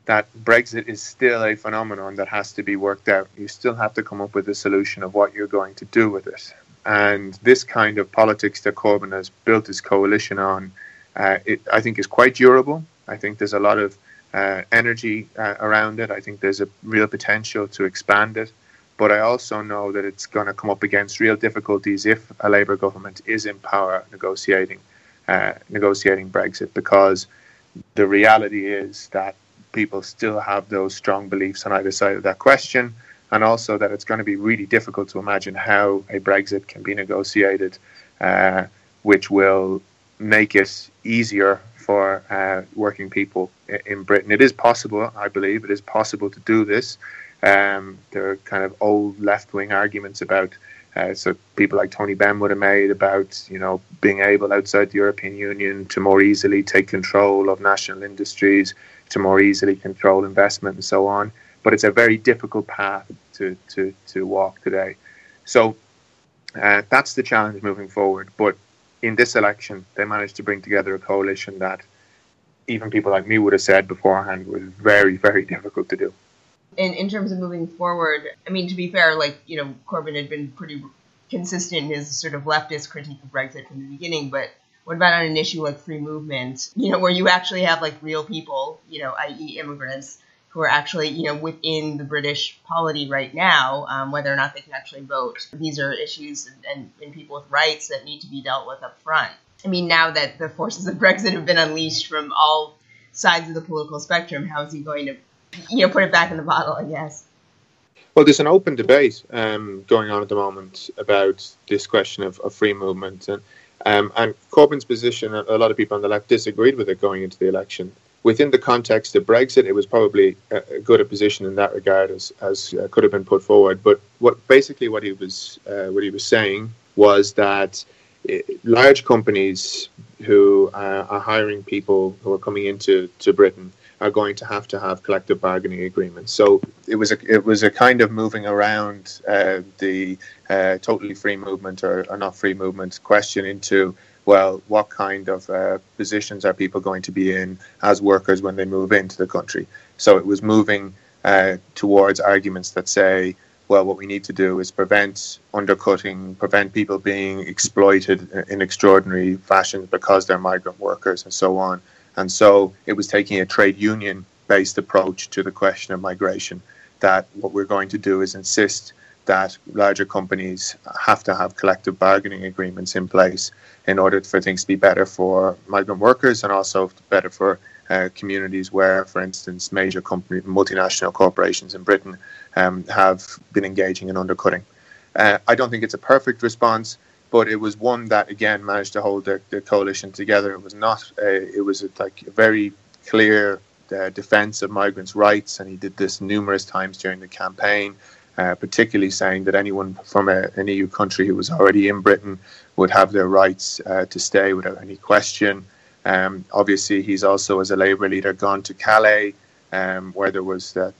that Brexit is still a phenomenon that has to be worked out. You still have to come up with a solution of what you're going to do with it. And this kind of politics that Corbyn has built his coalition on, uh, it, I think, is quite durable. I think there's a lot of uh, energy uh, around it. I think there's a real potential to expand it. But I also know that it's going to come up against real difficulties if a Labour government is in power negotiating uh, negotiating Brexit, because the reality is that people still have those strong beliefs on either side of that question, and also that it's going to be really difficult to imagine how a Brexit can be negotiated, uh, which will make it easier for uh, working people in Britain. It is possible, I believe, it is possible to do this. Um, there are kind of old left wing arguments about. Uh, so people like Tony Benn would have made about you know being able outside the European Union to more easily take control of national industries, to more easily control investment and so on. But it's a very difficult path to to to walk today. So uh, that's the challenge moving forward. But in this election, they managed to bring together a coalition that even people like me would have said beforehand was very very difficult to do in, in terms of moving forward, I mean, to be fair, like, you know, Corbyn had been pretty consistent in his sort of leftist critique of Brexit from the beginning, but what about on an issue like free movement, you know, where you actually have like real people, you know, i.e., immigrants, who are actually, you know, within the British polity right now, um, whether or not they can actually vote. These are issues and, and, people with rights that need to be dealt with up front. I mean, now that the forces of Brexit have been unleashed from all sides of the political spectrum, how is he going to you know, put it back in the bottle, I guess. Well, there's an open debate um, going on at the moment about this question of, of free movement, and um, and Corbyn's position. A lot of people on the left disagreed with it going into the election. Within the context of Brexit, it was probably a, good a position in that regard as as uh, could have been put forward. But what basically what he was uh, what he was saying was that uh, large companies who uh, are hiring people who are coming into to Britain are going to have to have collective bargaining agreements. So it was a it was a kind of moving around uh, the uh, totally free movement or, or, not free movement question into well, what kind of uh, positions are people going to be in as workers when they move into the country? So it was moving uh, towards arguments that say. Well, what we need to do is prevent undercutting, prevent people being exploited in extraordinary fashions because they're migrant workers and so on. And so it was taking a trade union based approach to the question of migration. That what we're going to do is insist that larger companies have to have collective bargaining agreements in place in order for things to be better for migrant workers and also better for uh, communities where, for instance, major company, multinational corporations in Britain um, have been engaging in undercutting. Uh, I don't think it's a perfect response but it was one that again managed to hold the, the coalition together. It was not a, it was a, like a very clear uh, defense of migrants' rights, and he did this numerous times during the campaign. Uh, particularly saying that anyone from a, an EU country who was already in Britain would have their rights uh, to stay without any question. Um, obviously, he's also, as a Labour leader, gone to Calais, um, where there was that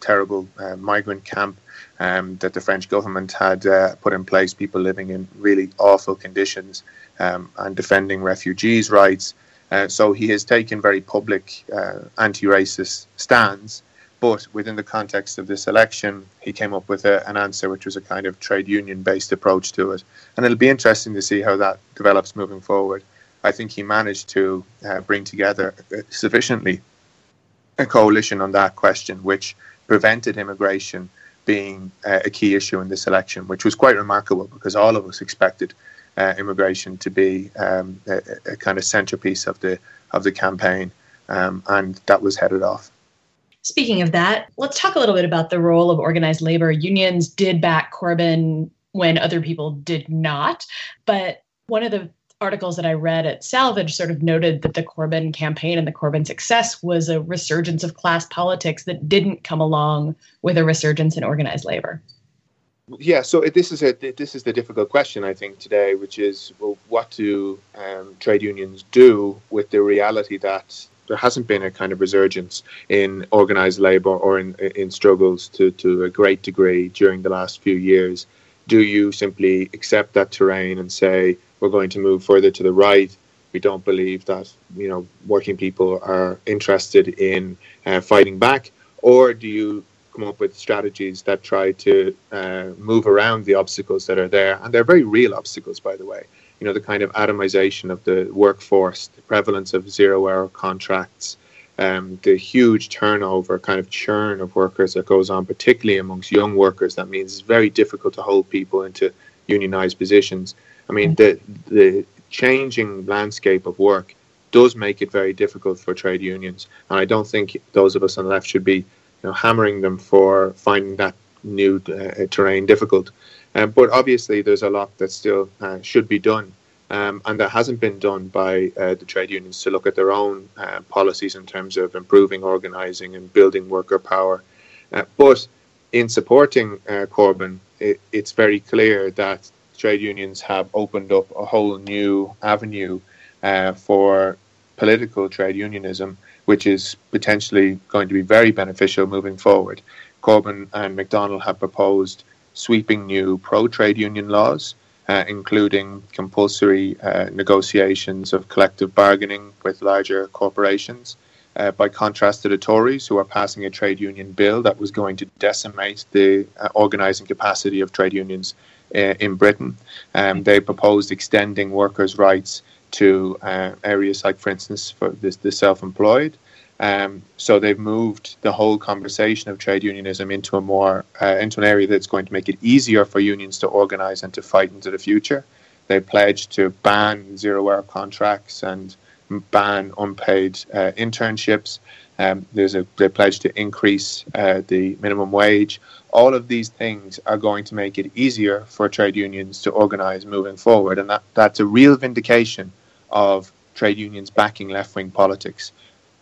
terrible uh, migrant camp um, that the French government had uh, put in place, people living in really awful conditions um, and defending refugees' rights. Uh, so he has taken very public uh, anti racist stands. But within the context of this election, he came up with a, an answer which was a kind of trade union based approach to it. And it'll be interesting to see how that develops moving forward. I think he managed to uh, bring together uh, sufficiently a coalition on that question, which prevented immigration being uh, a key issue in this election, which was quite remarkable because all of us expected uh, immigration to be um, a, a, kind of centerpiece of the of the campaign, um, and that was headed off. Speaking of that, let's talk a little bit about the role of organized labor. Unions did back Corbyn when other people did not, but one of the articles that I read at Salvage sort of noted that the Corbyn campaign and the Corbyn success was a resurgence of class politics that didn't come along with a resurgence in organized labor. Yeah, so this is a this is the difficult question I think today, which is well, what do um, trade unions do with the reality that there hasn't been a kind of resurgence in organized labor or in in struggles to to a great degree during the last few years. Do you simply accept that terrain and say, we're going to move further to the right. We don't believe that you know working people are interested in uh, fighting back, or do you come up with strategies that try to uh, move around the obstacles that are there, and they're very real obstacles, by the way. You know the kind of atomization of the workforce, the prevalence of zero-hour contracts, um, the huge turnover, kind of churn of workers that goes on, particularly amongst young workers. That means it's very difficult to hold people into unionized positions. I mean, the the changing landscape of work does make it very difficult for trade unions, and I don't think those of us on the left should be, you know, hammering them for finding that new uh, terrain difficult. Um, but obviously, there's a lot that still uh, should be done um, and that hasn't been done by uh, the trade unions to look at their own uh, policies in terms of improving organising and building worker power. Uh, but in supporting uh, Corbyn, it, it's very clear that trade unions have opened up a whole new avenue uh, for political trade unionism, which is potentially going to be very beneficial moving forward. Corbyn and McDonnell have proposed sweeping new pro trade union laws uh, including compulsory uh, negotiations of collective bargaining with larger corporations. Uh, by contrast to the Tories, who are passing a trade union bill that was going to decimate the uh, organising capacity of trade unions uh, in Britain, um, they proposed extending workers' rights to uh, areas like, for instance, for this, the self-employed, um, so they've moved the whole conversation of trade unionism into a more uh, into an area that's going to make it easier for unions to organise and to fight into the future. They pledged to ban zero-hour contracts and ban unpaid uh, internships. Um, there's a they pledge to increase uh, the minimum wage. All of these things are going to make it easier for trade unions to organise moving forward, and that, that's a real vindication of trade unions backing left-wing politics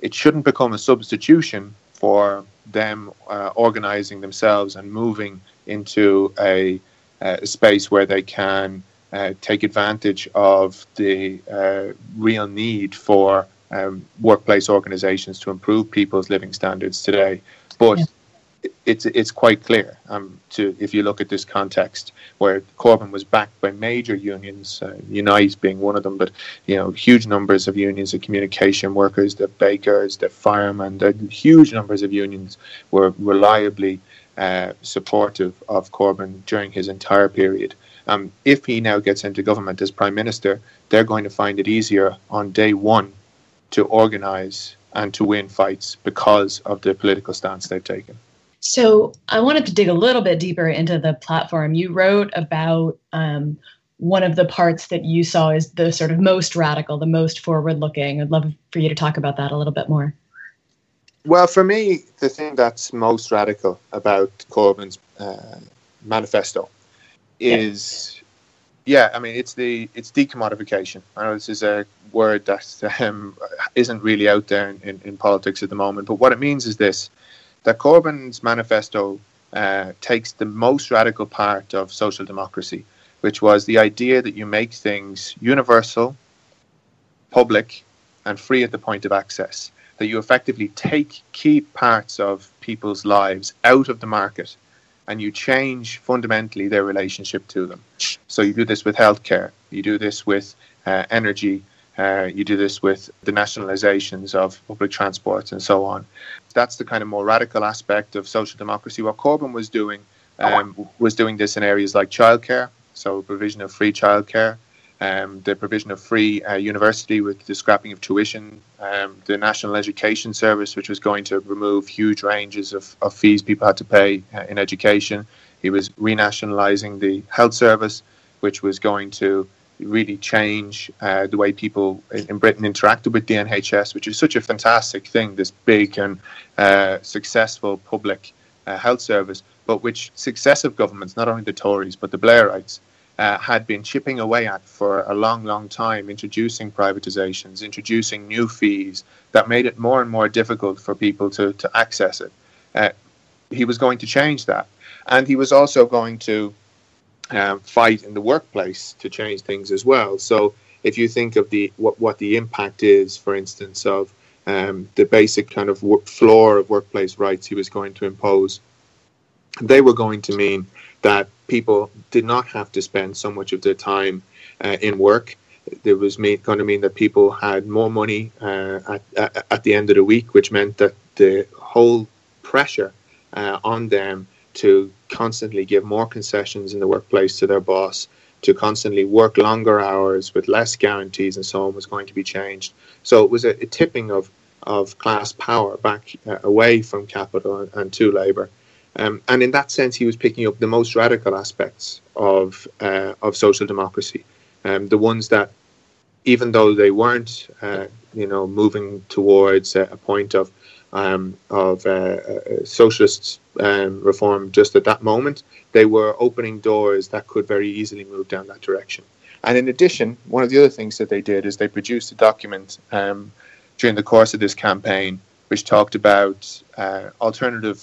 it shouldn't become a substitution for them uh, organizing themselves and moving into a, uh, a space where they can uh, take advantage of the uh, real need for um, workplace organizations to improve people's living standards today. But yeah it's it's quite clear um, to if you look at this context where Corbyn was backed by major unions, uh, Unite being one of them, but you know huge numbers of unions, the communication workers, the bakers, the firemen, the huge numbers of unions were reliably uh, supportive of Corbyn during his entire period. Um, if he now gets into government as prime minister, they're going to find it easier on day one to organise and to win fights because of the political stance they've taken. So I wanted to dig a little bit deeper into the platform. You wrote about um, one of the parts that you saw as the sort of most radical, the most forward looking. I'd love for you to talk about that a little bit more. Well, for me, the thing that's most radical about Corbyn's uh, manifesto is, yeah. yeah. I mean, it's the it's decommodification. I know this is a word that um, isn't really out there in, in, in politics at the moment, but what it means is this: that Corbyn's manifesto uh, takes the most radical part of social democracy, which was the idea that you make things universal, public, and free at the point of access. That you effectively take key parts of people's lives out of the market and you change fundamentally their relationship to them. So you do this with healthcare, you do this with uh, energy, uh, you do this with the nationalizations of public transport and so on. That's the kind of more radical aspect of social democracy. What Corbyn was doing um, was doing this in areas like childcare, so provision of free childcare, um, the provision of free uh, university with the scrapping of tuition, um, the National Education Service, which was going to remove huge ranges of, of fees people had to pay uh, in education. He was renationalising the health service, which was going to really change uh, the way people in Britain interacted with the NHS, which is such a fantastic thing, this big and uh, successful public uh, health service, but which successive governments, not only the Tories, but the Blairites, uh, had been chipping away at for a long, long time, introducing privatizations, introducing new fees that made it more and more difficult for people to, to access it. Uh, he was going to change that. And he was also going to um, fight in the workplace to change things as well. So if you think of the what, what the impact is, for instance, of um, the basic kind of floor of workplace rights he was going to impose, they were going to mean that people did not have to spend so much of their time uh, in work. It was going to mean that people had more money uh, at, at, at the end of the week, which meant that the whole pressure uh, on them to constantly give more concessions in the workplace to their boss, to constantly work longer hours with less guarantees and so on was going to be changed. So it was a, a tipping of of class power back uh, away from capital and, and to labour. Um, and in that sense, he was picking up the most radical aspects of uh, of social democracy, um, the ones that, even though they weren't, uh, you know, moving towards a, a point of um, of uh, uh socialist um, reform just at that moment, they were opening doors that could very easily move down that direction. And in addition, one of the other things that they did is they produced a document um, during the course of this campaign, which talked about uh, alternative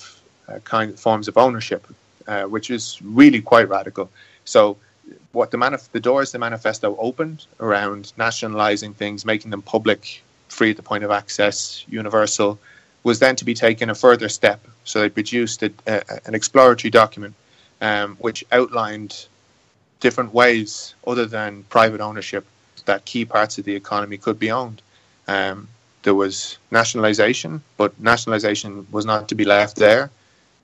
uh, kind of forms of ownership, uh, which is really quite radical. So, what the manif- the doors the manifesto opened around nationalizing things, making them public, free at the point of access, universal, was then to be taken a further step. So they produced a, a, an exploratory document um, which outlined different ways other than private ownership that key parts of the economy could be owned. Um, there was nationalization, but nationalization was not to be left there.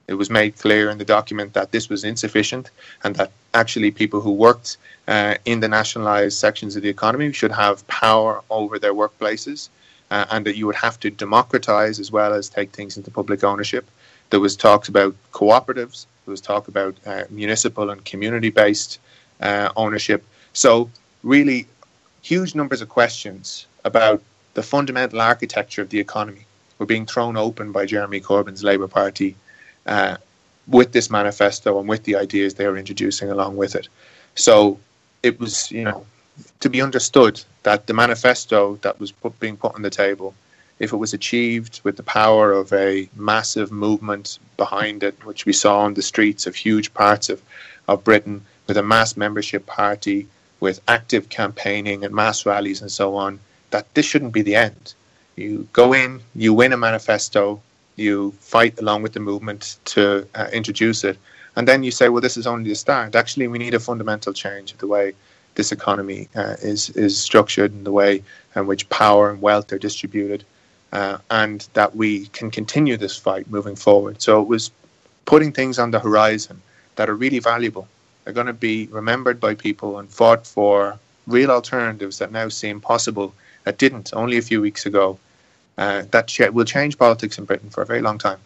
It was made clear in the document that this was insufficient and that actually people who worked uh, in the nationalized sections of the economy should have power over their workplaces uh, and that you would have to democratize as well as take things into public ownership. There was talks about cooperatives. There was talk about uh, municipal and community-based uh, ownership. So really, huge numbers of questions about the fundamental architecture of the economy were being thrown open by Jeremy Corbyn's Labour Party uh, with this manifesto and with the ideas they were introducing along with it. So it was, you know, to be understood that the manifesto that was put, being put on the table, if it was achieved with the power of a massive movement behind it, which we saw on the streets of huge parts of, of Britain, with a mass membership party, with active campaigning and mass rallies and so on, that this shouldn't be the end. You go in, you win a manifesto, you fight along with the movement to uh, introduce it, and then you say, well, this is only the start. Actually, we need a fundamental change of the way this economy uh, is is structured and the way in which power and wealth are distributed, uh, and that we can continue this fight moving forward. So it was putting things on the horizon that are really valuable They're going to be remembered by people and fought for real alternatives that now seem possible that didn't only a few weeks ago. Uh, that ch- will change politics in Britain for a very long time.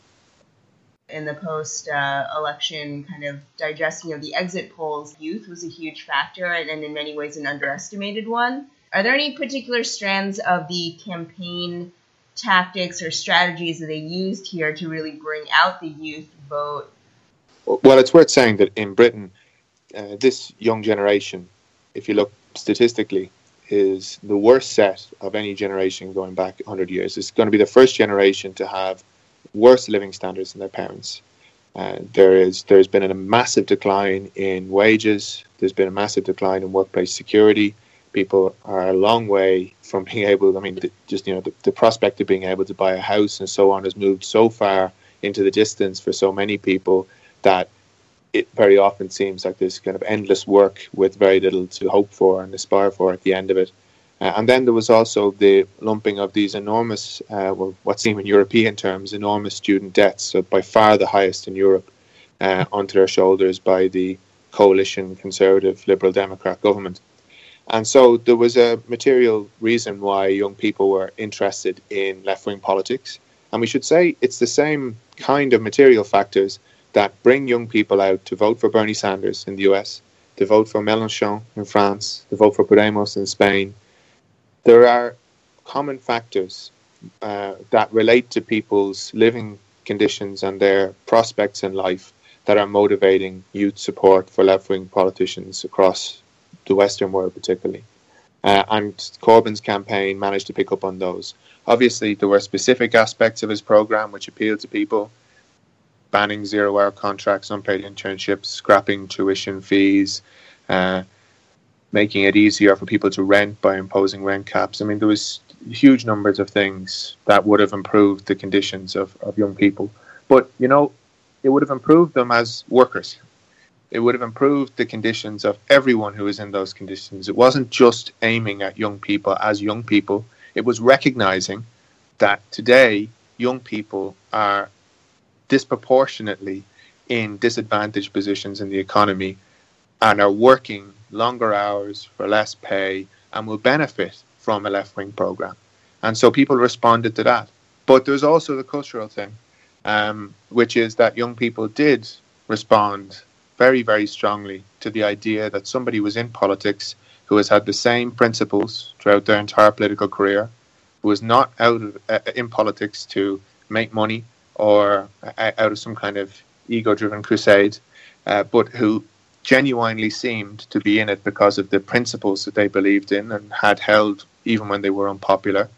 In the post uh, election kind of digesting of the exit polls, youth was a huge factor and, in many ways an underestimated one. Are there any particular strands of the campaign tactics or strategies that they used here to really bring out the youth vote? Well, it's worth saying that in Britain, uh, this young generation, if you look statistically, is the worst set of any generation going back 100 years. It's going to be the first generation to have worse living standards than their parents. Uh, there is there's been a massive decline in wages. There's been a massive decline in workplace security. People are a long way from being able. I mean, the, just you know, the, the prospect of being able to buy a house and so on has moved so far into the distance for so many people that it very often seems like there's kind of endless work with very little to hope for and aspire for at the end of it. Uh, and then there was also the lumping of these enormous, uh, well, what seem in European terms, enormous student debts, so by far the highest in Europe, uh, onto their shoulders by the coalition Conservative Liberal Democrat government. And so there was a material reason why young people were interested in left wing politics. And we should say it's the same kind of material factors that bring young people out to vote for Bernie Sanders in the US, to vote for Mélenchon in France, to vote for Podemos in Spain. There are common factors uh, that relate to people's living conditions and their prospects in life that are motivating youth support for left wing politicians across the Western world, particularly. Uh, and Corbyn's campaign managed to pick up on those. Obviously, there were specific aspects of his program which appealed to people banning zero hour contracts, unpaid internships, scrapping tuition fees, uh, making it easier for people to rent by imposing rent caps. I mean, there was huge numbers of things that would have improved the conditions of, of young people. But, you know, it would have improved them as workers. It would have improved the conditions of everyone who is in those conditions. It wasn't just aiming at young people as young people, it was recognizing that today young people are disproportionately in disadvantaged positions in the economy and are working longer hours for less pay and will benefit from a left wing program. And so people responded to that. But there's also the cultural thing, um, which is that young people did respond very, very strongly to the idea that somebody was in politics who has had the same principles throughout their entire political career, who is not out of, uh, in politics to make money or uh, out of some kind of ego-driven crusade, uh, but who genuinely seemed to be in it because of the principles that they believed in and had held even when they were unpopular,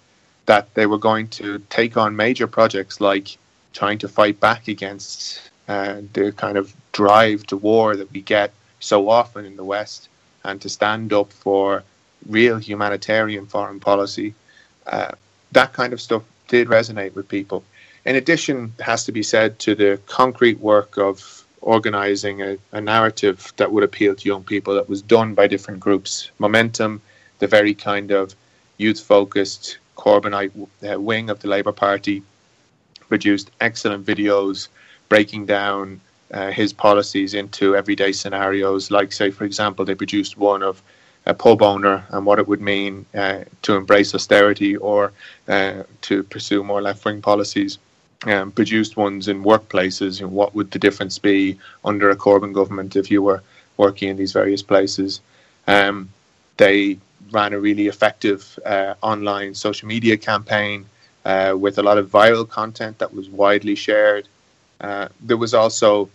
that they were going to take on major projects like trying to fight back against uh, the kind of drive to war that we get so often in the West and to stand up for real humanitarian foreign policy. Uh, that kind of stuff did resonate with people. In addition, it has to be said to the concrete work of organizing a, a, narrative that would appeal to young people that was done by different groups. Momentum, the very kind of youth focused Corbynite uh, wing of the Labour Party, produced excellent videos breaking down uh, his policies into everyday scenarios. Like, say, for example, they produced one of a pub owner and what it would mean uh, to embrace austerity or uh, to pursue more left wing policies um, produced ones in workplaces. You know, what would the difference be under a Corbyn government if you were working in these various places? Um, they ran a really effective uh, online social media campaign uh, with a lot of viral content that was widely shared. Uh, there was also,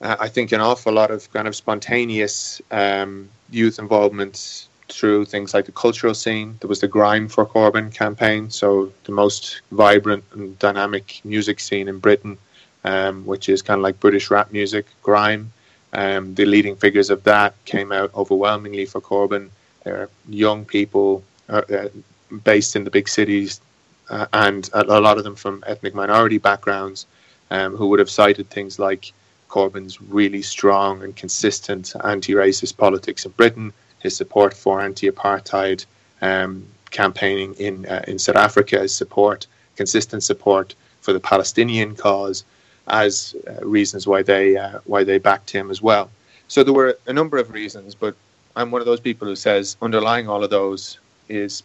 uh, I think, an awful lot of kind of spontaneous um, youth involvement through things like the cultural scene. There was the Grime for Corbyn campaign, so the most vibrant and dynamic music scene in Britain, um, which is kind of like British rap music, Grime. Um, the leading figures of that came out overwhelmingly for Corbyn. They're young people uh, uh, based in the big cities, uh, and a, a, lot of them from ethnic minority backgrounds, um, who would have cited things like Corbyn's really strong and consistent anti-racist politics in Britain, his support for anti-apartheid um, campaigning in uh, in South Africa, his support, consistent support for the Palestinian cause, as uh, reasons why they uh, why they backed him as well. So there were a number of reasons, but I'm one of those people who says underlying all of those is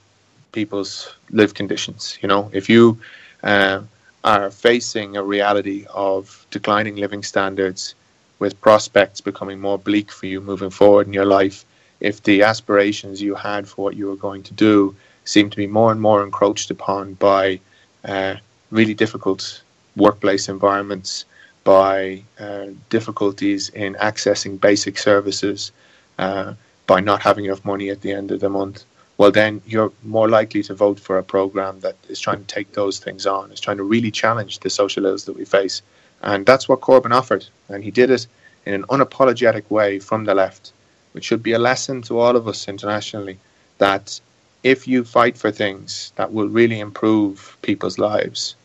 people's lived conditions. You know, if you uh, are facing a reality of declining living standards, with prospects becoming more bleak for you moving forward in your life, if the aspirations you had for what you were going to do seem to be more and more encroached upon by uh, really difficult workplace environments, by uh, difficulties in accessing basic services, uh, by not having enough money at the end of the month, well, then you're more likely to vote for a program that is trying to take those things on, is trying to really challenge the social ills that we face. And that's what Corbyn offered. And he did it in an unapologetic way from the left which should be a lesson to all of us internationally that if you fight for things that will really improve people's lives,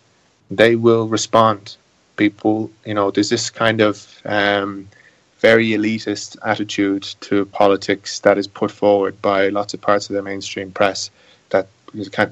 they will respond. People, you know, there's this kind of um, very elitist attitude to politics that is put forward by lots of parts of the mainstream press that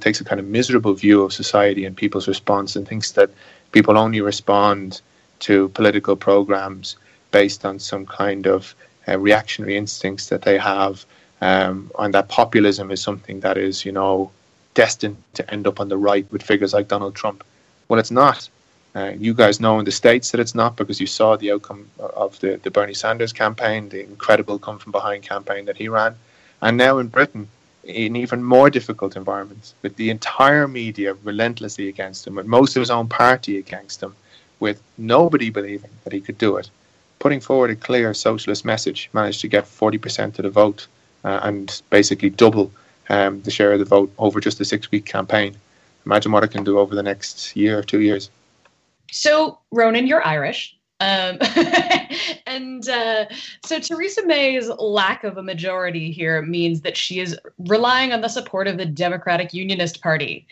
takes a kind of miserable view of society and people's response and thinks that people only respond to political programs based on some kind of uh, reactionary instincts that they have, um, and that populism is something that is, you know, destined to end up on the right with figures like Donald Trump. Well, it's not. Uh, you guys know in the States that it's not because you saw the outcome of the, the Bernie Sanders campaign, the incredible come from behind campaign that he ran. And now in Britain, in even more difficult environments, with the entire media relentlessly against him, with most of his own party against him, with nobody believing that he could do it, putting forward a clear socialist message, managed to get 40% of the vote uh, and basically double um, the share of the vote over just a six week campaign. Imagine what it can do over the next year or two years. So, Ronan, you're Irish. Um, and uh, so Theresa May's lack of a majority here means that she is relying on the support of the Democratic Unionist Party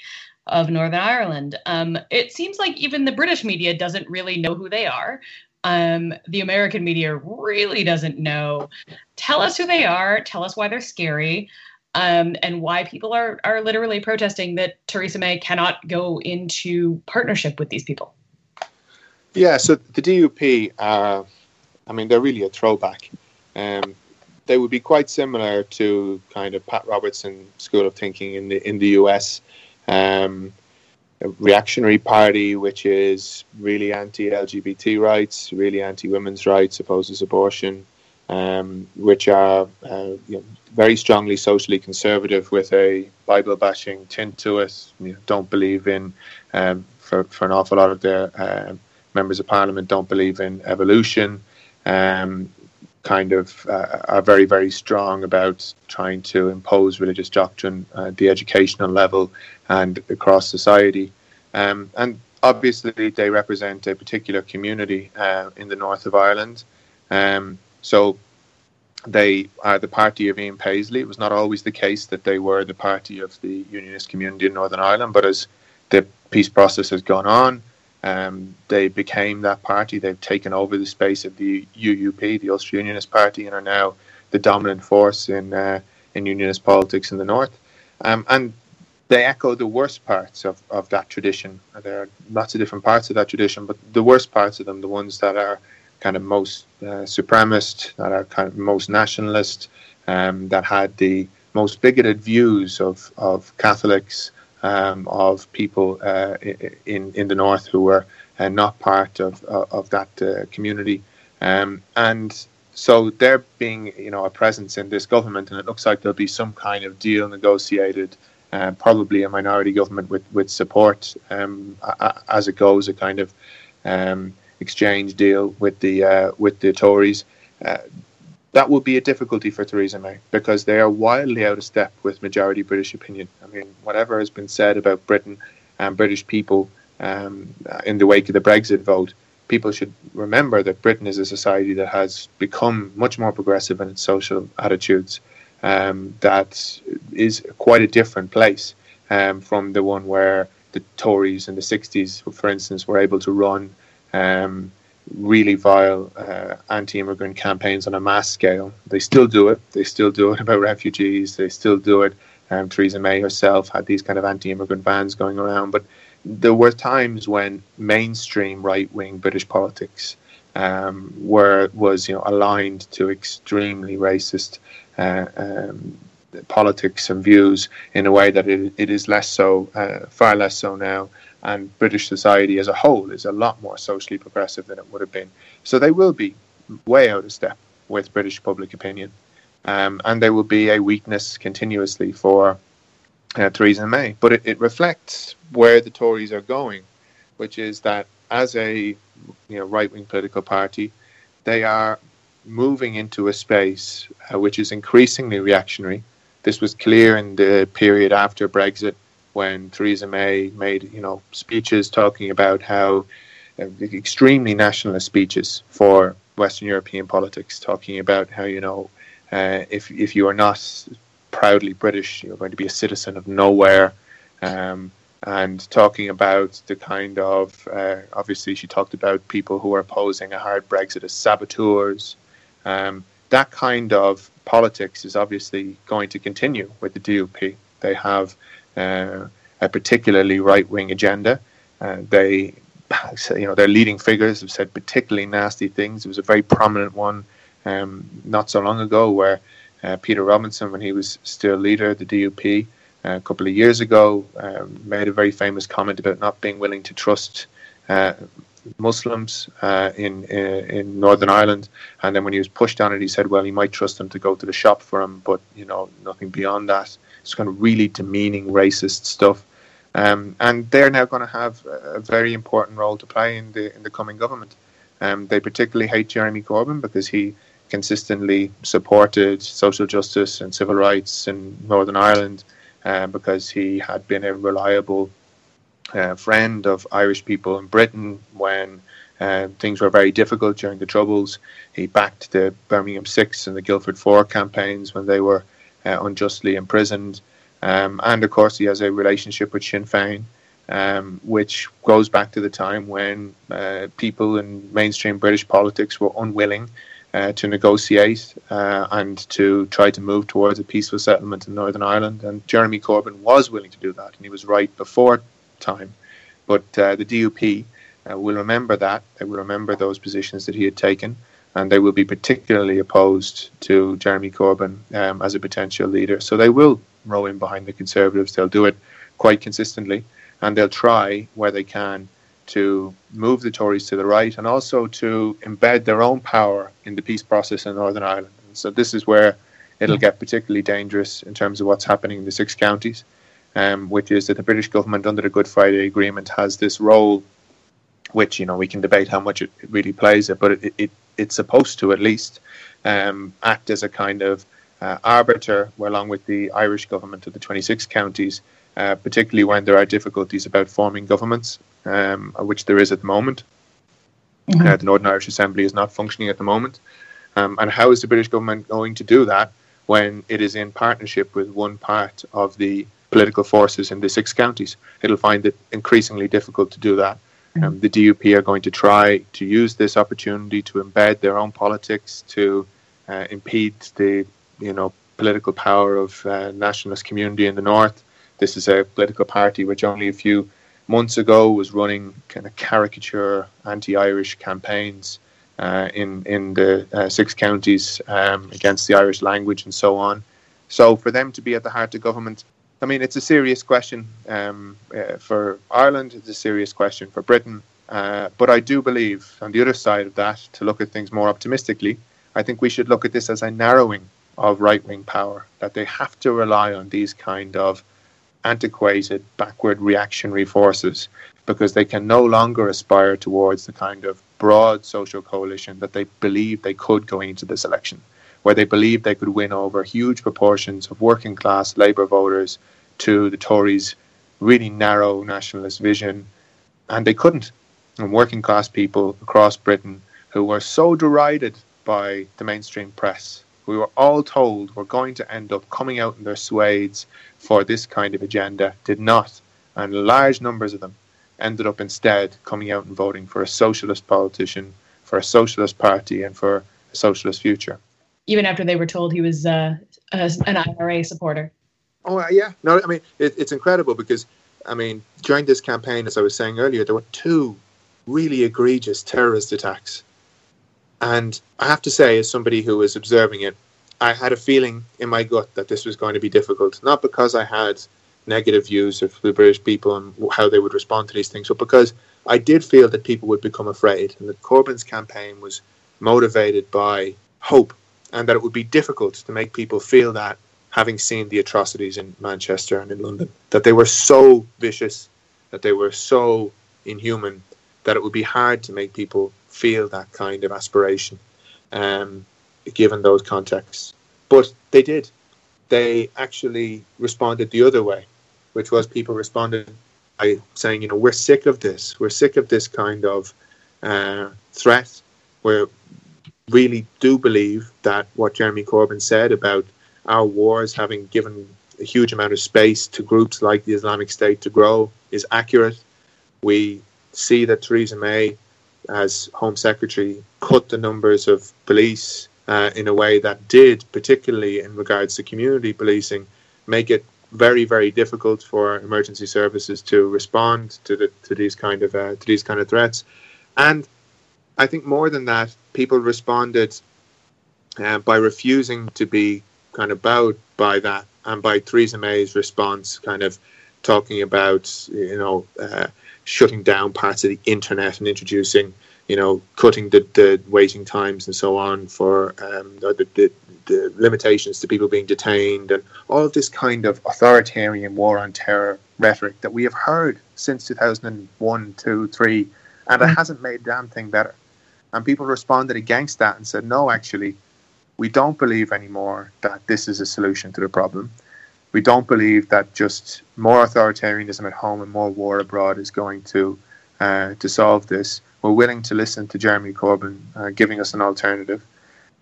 of Northern Ireland. Um, it seems like even the British media doesn't really know who they are um, the American media really doesn't know. Tell us who they are. Tell us why they're scary. Um, and why people are are literally protesting that Theresa May cannot go into partnership with these people. Yeah, so the DUP are, I mean, they're really a throwback. Um, they would be quite similar to kind of Pat Robertson school of thinking in the in the US. Um, a reactionary party, which is really anti-LGBT rights, really anti-women's rights, opposes abortion, um, which are uh, you know, very strongly socially conservative with a Bible bashing tint to it. You know, don't believe in, um, for, for an awful lot of their uh, members of parliament, don't believe in evolution. Um, kind of uh, are very, very strong about trying to impose religious doctrine at the educational level and across society. Um, and obviously, they represent a particular community uh, in the north of Ireland. Um, so they are the party of Ian Paisley. It was not always the case that they were the party of the unionist community in Northern Ireland, but as the peace process has gone on, um, they became that party. They've taken over the space of the UUP, the Ulster Unionist Party, and are now the dominant force in uh, in unionist politics in the north. Um, and they echo the worst parts of, of that tradition. There are lots of different parts of that tradition, but the worst parts of them, the ones that are kind of most uh, supremacist, that are kind of most nationalist, um, that had the most bigoted views of, of Catholics, um, of people uh, in in the north who were uh, not part of of that uh, community, um, and so there being you know a presence in this government, and it looks like there'll be some kind of deal negotiated. Uh, probably a minority government with with support um, as it goes, a kind of um, exchange deal with the uh, with the Tories. Uh, that would be a difficulty for Theresa May because they are wildly out of step with majority British opinion. I mean, whatever has been said about Britain and British people um, in the wake of the Brexit vote, people should remember that Britain is a society that has become much more progressive in its social attitudes. Um, that is quite a different place um, from the one where the Tories in the 60s, for instance, were able to run um, really vile uh, anti-immigrant campaigns on a mass scale. They still do it. They still do it about refugees. They still do it. Um, Theresa May herself had these kind of anti-immigrant bans going around. But there were times when mainstream right-wing British politics um, were was you know aligned to extremely racist uh, um, politics and views in a way that it, it is less so, uh, far less so now and British society as a whole is a lot more socially progressive than it would have been. So they will be way out of step with British public opinion, um, and there will be a weakness continuously for uh, Theresa May. But it, it, reflects where the Tories are going, which is that as a you know right wing political party, they are moving into a space uh, which is increasingly reactionary. This was clear in the period after Brexit when Theresa May made you know speeches talking about how uh, extremely nationalist speeches for Western European politics, talking about how you know uh, if if you are not proudly British, you're going to be a citizen of nowhere. Um, and talking about the kind of uh, obviously she talked about people who are opposing a hard Brexit as saboteurs. Um, that kind of politics is obviously going to continue with the DUP. They have a particularly right wing agenda. Uh, they, you know, their leading figures have said particularly nasty things. It was a very prominent one um, not so long ago where uh, Peter Robinson, when he was still leader of the DUP, uh, a couple of years ago, um, made a very famous comment about not being willing to trust uh, Muslims uh, in, in Northern Ireland. And then when he was pushed on it, he said, "Well, he might trust them to go to the shop for him, but you know, nothing beyond that." It's kind of really demeaning, racist stuff. Um, and they're now going to have a very important role to play in the in the coming government. Um, they particularly hate Jeremy Corbyn because he consistently supported social justice and civil rights in Northern Ireland uh, because he had been a reliable uh, friend of Irish people in Britain when uh, things were very difficult during the Troubles. He backed the Birmingham Six and the Guildford Four campaigns when they were uh, unjustly imprisoned. Um, and of course, he has a relationship with Sinn Féin, um, which goes back to the time when uh, people in mainstream British politics were unwilling uh, to negotiate uh, and to try to move towards a peaceful settlement in Northern Ireland. And Jeremy Corbyn was willing to do that, and he was right before time. But uh, the DUP uh, will remember that. They will remember those positions that he had taken and they will be particularly opposed to Jeremy Corbyn um, as a potential leader. So they will row in behind the Conservatives. They'll do it quite consistently, and they'll try where they can to move the Tories to the right and also to embed their own power in the peace process in Northern Ireland. And so this is where it'll get particularly dangerous in terms of what's happening in the six counties, um, which is that the British government under the Good Friday Agreement has this role, which you know we can debate how much it, really plays it, but it, it it's supposed to at least um, act as a kind of uh, arbiter along with the Irish government of the 26 counties, uh, particularly when there are difficulties about forming governments, um, which there is at the moment. Mm-hmm. Uh, the Northern Irish Assembly is not functioning at the moment. Um, and how is the British government going to do that when it is in partnership with one part of the political forces in the six counties? It'll find it increasingly difficult to do that. Um, the DUP are going to try to use this opportunity to embed their own politics to uh, impede the you know political power of uh, nationalist community in the north. This is a political party which only a few months ago was running kind of caricature anti-Irish campaigns uh, in in the uh, six counties um, against the Irish language and so on. So for them to be at the heart of government, I mean, it's a serious question um, uh, for Ireland. It's a serious question for Britain. Uh, but I do believe, on the other side of that, to look at things more optimistically, I think we should look at this as a narrowing of right wing power, that they have to rely on these kind of antiquated, backward reactionary forces because they can no longer aspire towards the kind of broad social coalition that they believed they could going into this election, where they believed they could win over huge proportions of working class Labour voters to the Tories' really narrow nationalist vision, and they couldn't. And working class people across Britain who were so derided by the mainstream press we were all told were going to end up coming out in their swathes for this kind of agenda did not. And large numbers of them ended up instead coming out and voting for a socialist politician, for a socialist party, and for a socialist future. Even after they were told he was uh, an IRA supporter. Oh, yeah. No, I mean, it, it's incredible because, I mean, during this campaign, as I was saying earlier, there were two really egregious terrorist attacks and I have to say, as somebody who was observing it, I had a feeling in my gut that this was going to be difficult. Not because I had negative views of the British people and how they would respond to these things, but because I did feel that people would become afraid, and that Corbyn's campaign was motivated by hope, and that it would be difficult to make people feel that, having seen the atrocities in Manchester and in London, that they were so vicious, that they were so inhuman, that it would be hard to make people feel that kind of aspiration, um, given those contexts. But they did. They actually responded the other way, which was people responded by saying, you know, we're sick of this. We're sick of this kind of uh, threat. We really do believe that what Jeremy Corbyn said about our wars having given a huge amount of space to groups like the Islamic State to grow is accurate. We see that Theresa May as Home Secretary, cut the numbers of police uh, in a way that did, particularly in regards to community policing, make it very, very difficult for emergency services to respond to the to these kind of uh, to these kind of threats. And I think more than that, people responded uh, by refusing to be kind of bowed by that, and by Theresa May's response, kind of talking about you know uh, shutting down parts of the internet and introducing, you know, cutting the, the waiting times and so on for um, the, the, the limitations to people being detained and all of this kind of authoritarian war on terror rhetoric that we have heard since 2001, 2, 3, and it mm. hasn't made a damn thing better. And people responded against that and said, no, actually, we don't believe anymore that this is a solution to the problem we don't believe that just more authoritarianism at home and more war abroad is going to uh, to solve this. We're willing to listen to Jeremy Corbyn uh, giving us an alternative,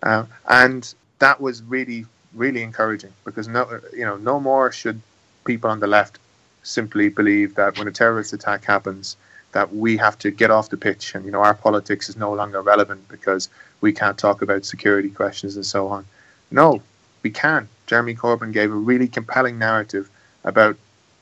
uh, and that was really really encouraging because no you know no more should people on the left simply believe that when a terrorist attack happens that we have to get off the pitch and you know our politics is no longer relevant because we can't talk about security questions and so on. No, we can. Jeremy Corbyn gave a really compelling narrative about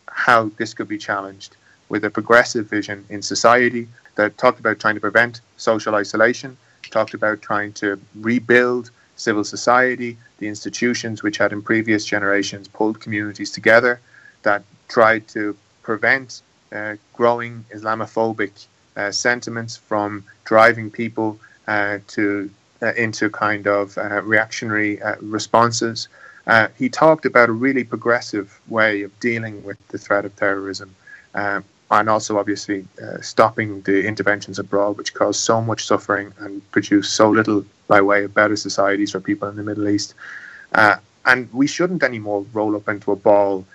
how this could be challenged with a progressive vision in society that talked about trying to prevent social isolation, talked about trying to rebuild civil society, the institutions which had in previous generations pulled communities together, that tried to prevent growing Islamophobic uh, sentiments from driving people uh, to uh, into kind of uh, reactionary responses. he talked about a really progressive way of dealing with the threat of terrorism. and also, obviously, stopping the interventions abroad, which caused so much suffering and produced so little by way of better societies for people in the Middle East. and we shouldn't anymore roll up into a ball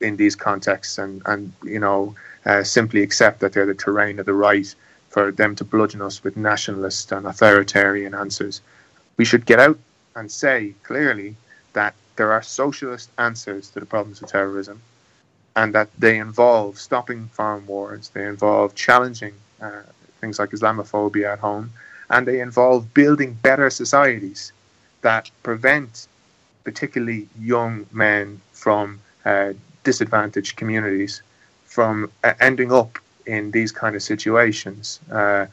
in these contexts and, and you know, uh, simply accept that they're the terrain of the right for them to bludgeon us with nationalist and authoritarian answers. We should get out and say clearly that there are socialist answers to the problems of terrorism and that they involve stopping foreign wars, they involve challenging uh, things like Islamophobia at home, and they involve building better societies that prevent particularly young men from uh, disadvantaged communities from uh, ending up in these kind of situations uh,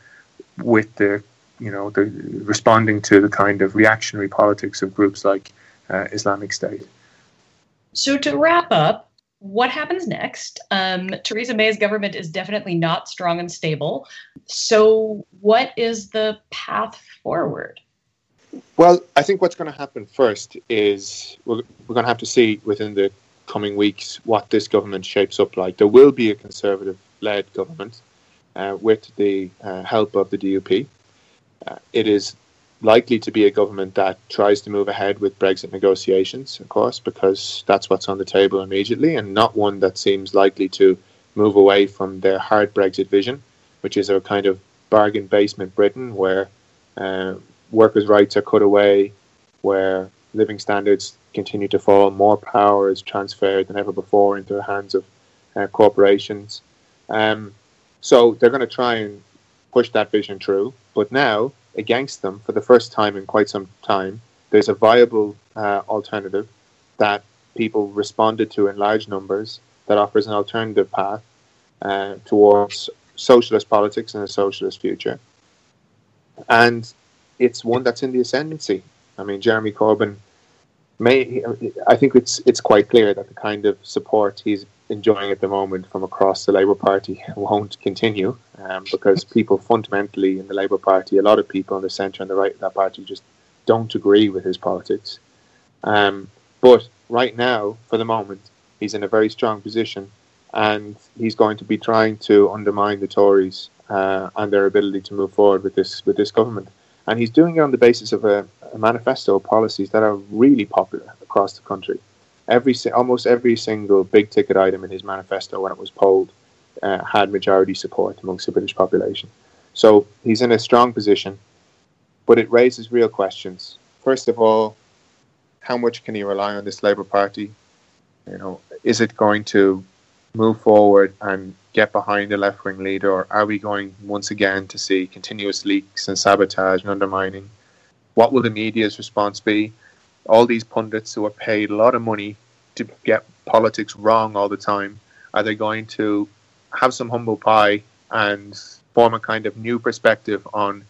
with the you know the responding to the kind of reactionary politics of groups like uh, Islamic State. So to wrap up, what happens next? Um, Theresa May's government is definitely not strong and stable. So what is the path forward? Well, I think what's going to happen first is we're, we're going to have to see within the coming weeks what this government shapes up like. There will be a conservative led government uh, with the uh, help of the DUP. Uh, it is likely to be a government that tries to move ahead with Brexit negotiations, of course, because that's what's on the table immediately, and not one that seems likely to move away from their hard Brexit vision, which is a kind of bargain basement Britain where uh, workers' rights are cut away, where living standards continue to fall, more power is transferred than ever before into the hands of uh, corporations. Um, so they're going to try and push that vision through. But now, against them, for the first time in quite some time, there's a viable uh, alternative that people responded to in large numbers that offers an alternative path uh, towards socialist politics and a socialist future. And it's one that's in the ascendancy. I mean, Jeremy Corbyn may I think it's it's quite clear that the kind of support he's enjoying at the moment from across the Labour Party won't continue um, because people fundamentally in the Labour Party, a lot of people in the centre and the right of that party just don't agree with his politics. Um, but right now, for the moment, he's in a very strong position and he's going to be trying to undermine the Tories uh, and their ability to move forward with this with this government and he's doing it on the basis of a manifesto of policies that are really popular across the country. Every almost every single big ticket item in his manifesto, when it was polled, uh, had majority support amongst the British population. So he's in a strong position, but it raises real questions. First of all, how much can he rely on this Labour Party? You know, is it going to move forward and get behind the left wing leader, or are we going once again to see continuous leaks and sabotage and undermining? What will the media's response be? All these pundits who are paid a lot of money to get politics wrong all the time, are they going to have some humble pie and form a kind of new perspective on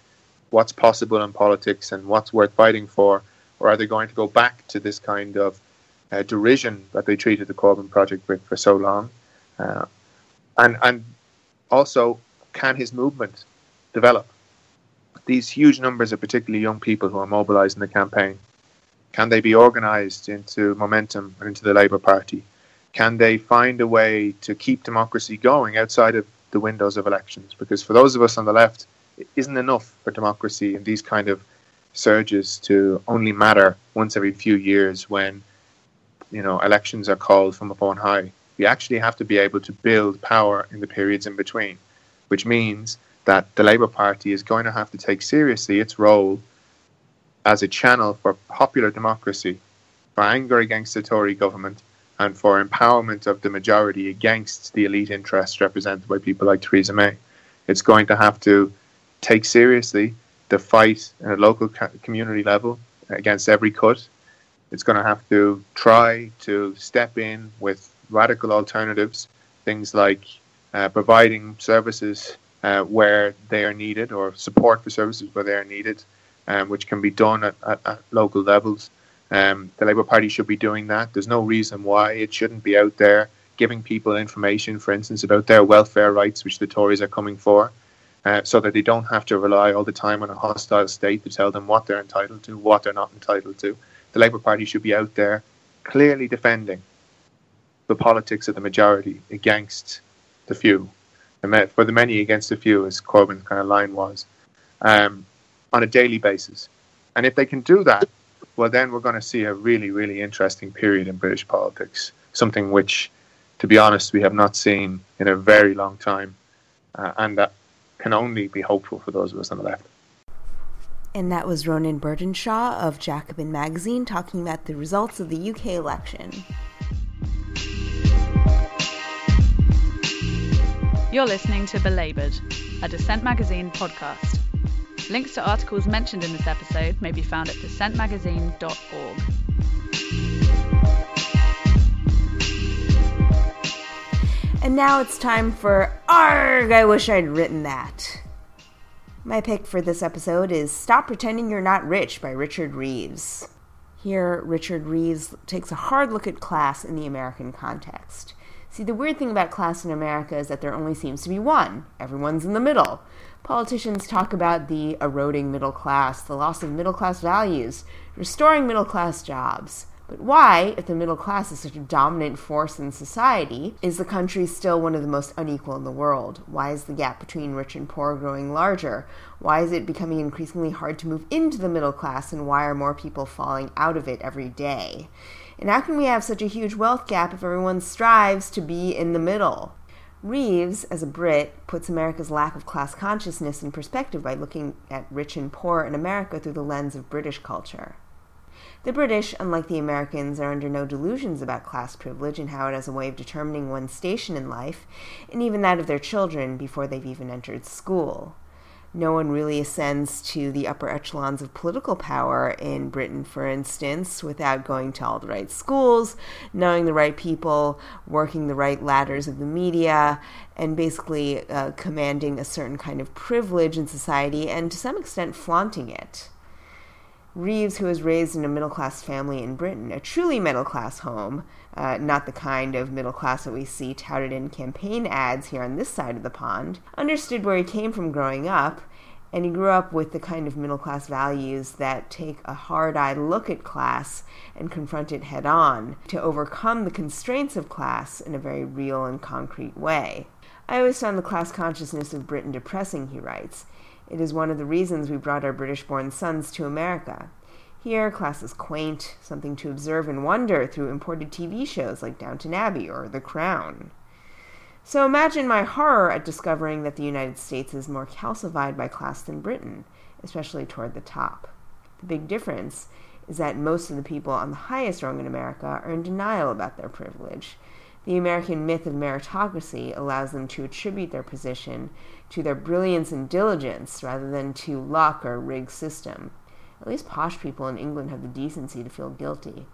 what's possible in politics and what's worth fighting for? Or are they going to go back to this kind of uh, derision that they treated the Corbyn project with for so long? Uh, and and also, can his movement develop? These huge numbers of particularly young people who are mobilised in the campaign, can they be organised into momentum and into the Labour Party? Can they find a way to keep democracy going outside of the windows of elections? Because for those of us on the left, it isn't enough for democracy in these kind of surges to only matter once every few years when you know elections are called from upon high we actually have to be able to build power in the periods in between, which means that the Labour Party is going to have to take seriously its role as a channel for popular democracy, for anger against the Tory government, and for empowerment of the majority against the elite interests represented by people like Theresa May. It's going to have to take seriously the fight at a local community level against every cut. It's going to have to try to step in with radical alternatives, things like uh, providing services uh, where they are needed or support for services where they are needed, um, which can be done at, at, at local levels. Um, the Labour Party should be doing that. There's no reason why it shouldn't be out there giving people information, for instance, about their welfare rights, which the Tories are coming for, uh, so that they don't have to rely all the time on a hostile state to tell them what they're entitled to, what they're not entitled to. The Labour Party should be out there clearly defending the politics of the majority against the few, for the many against the few, as Corbyn's kind of line was, um, on a daily basis. And if they can do that, well, then we're going to see a really, really interesting period in British politics, something which, to be honest, we have not seen in a very long time, uh, and that can only be hopeful for those of us on the left. And that was Ronan Burtenshaw of Jacobin Magazine talking about the results of the UK election. You're listening to Belabored, a Dissent Magazine podcast. Links to articles mentioned in this episode may be found at dissentmagazine.org. And now it's time for Arg, I wish I'd written that. My pick for this episode is Stop Pretending You're Not Rich by Richard Reeves. Here, Richard Reeves takes a hard look at class in the American context. See, the weird thing about class in America is that there only seems to be one. Everyone's in the middle. Politicians talk about the eroding middle class, the loss of middle class values, restoring middle class jobs. But why, if the middle class is such a dominant force in society, is the country still one of the most unequal in the world? Why is the gap between rich and poor growing larger? Why is it becoming increasingly hard to move into the middle class, and why are more people falling out of it every day? And how can we have such a huge wealth gap if everyone strives to be in the middle? Reeves, as a Brit, puts America's lack of class consciousness in perspective by looking at rich and poor in America through the lens of British culture. The British, unlike the Americans, are under no delusions about class privilege and how it has a way of determining one's station in life, and even that of their children before they've even entered school. No one really ascends to the upper echelons of political power in Britain, for instance, without going to all the right schools, knowing the right people, working the right ladders of the media, and basically uh, commanding a certain kind of privilege in society and to some extent flaunting it. Reeves, who was raised in a middle class family in Britain, a truly middle class home, uh, not the kind of middle class that we see touted in campaign ads here on this side of the pond, understood where he came from growing up, and he grew up with the kind of middle class values that take a hard eyed look at class and confront it head on to overcome the constraints of class in a very real and concrete way. I always found the class consciousness of Britain depressing, he writes. It is one of the reasons we brought our British born sons to America. Here, class is quaint, something to observe and wonder through imported TV shows like Downton Abbey or The Crown. So imagine my horror at discovering that the United States is more calcified by class than Britain, especially toward the top. The big difference is that most of the people on the highest rung in America are in denial about their privilege. The American myth of meritocracy allows them to attribute their position to their brilliance and diligence rather than to luck or rigged system. At least posh people in England have the decency to feel guilty.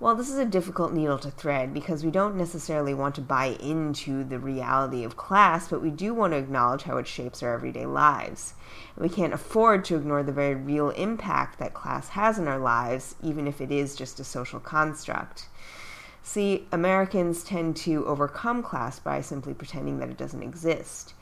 Well, this is a difficult needle to thread because we don't necessarily want to buy into the reality of class, but we do want to acknowledge how it shapes our everyday lives. We can't afford to ignore the very real impact that class has in our lives, even if it is just a social construct. See, Americans tend to overcome class by simply pretending that it doesn't exist.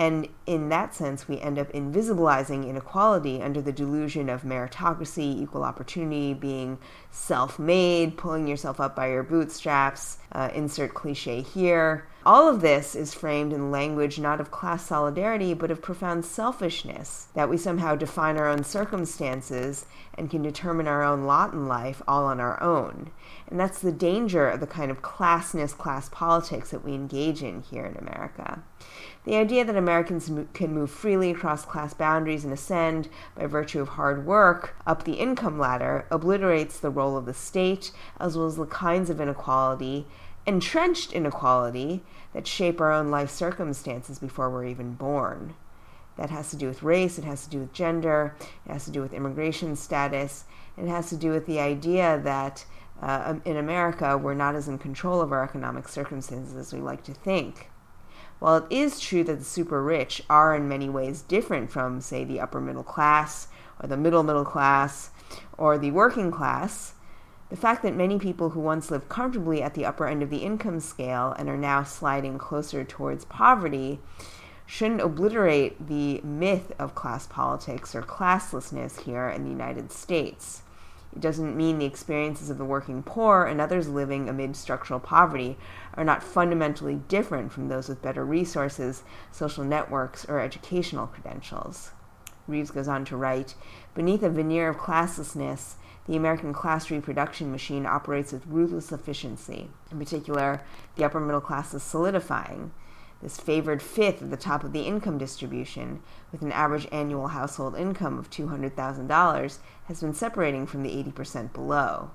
And in that sense, we end up invisibilizing inequality under the delusion of meritocracy, equal opportunity, being self made, pulling yourself up by your bootstraps, uh, insert cliche here. All of this is framed in language not of class solidarity, but of profound selfishness, that we somehow define our own circumstances and can determine our own lot in life all on our own. And that's the danger of the kind of classness, class politics that we engage in here in America. The idea that Americans can move freely across class boundaries and ascend by virtue of hard work up the income ladder obliterates the role of the state as well as the kinds of inequality, entrenched inequality, that shape our own life circumstances before we're even born. That has to do with race, it has to do with gender, it has to do with immigration status, it has to do with the idea that uh, in America we're not as in control of our economic circumstances as we like to think. While it is true that the super rich are in many ways different from, say, the upper middle class or the middle middle class or the working class, The fact that many people who once lived comfortably at the upper end of the income scale and are now sliding closer towards poverty shouldn't obliterate the myth of class politics or classlessness here in the United States. It doesn't mean the experiences of the working poor and others living amid structural poverty are not fundamentally different from those with better resources, social networks, or educational credentials. Reeves goes on to write Beneath a veneer of classlessness, the American class reproduction machine operates with ruthless efficiency. In particular, the upper middle class is solidifying. This favored fifth at the top of the income distribution, with an average annual household income of $200,000, has been separating from the 80% below.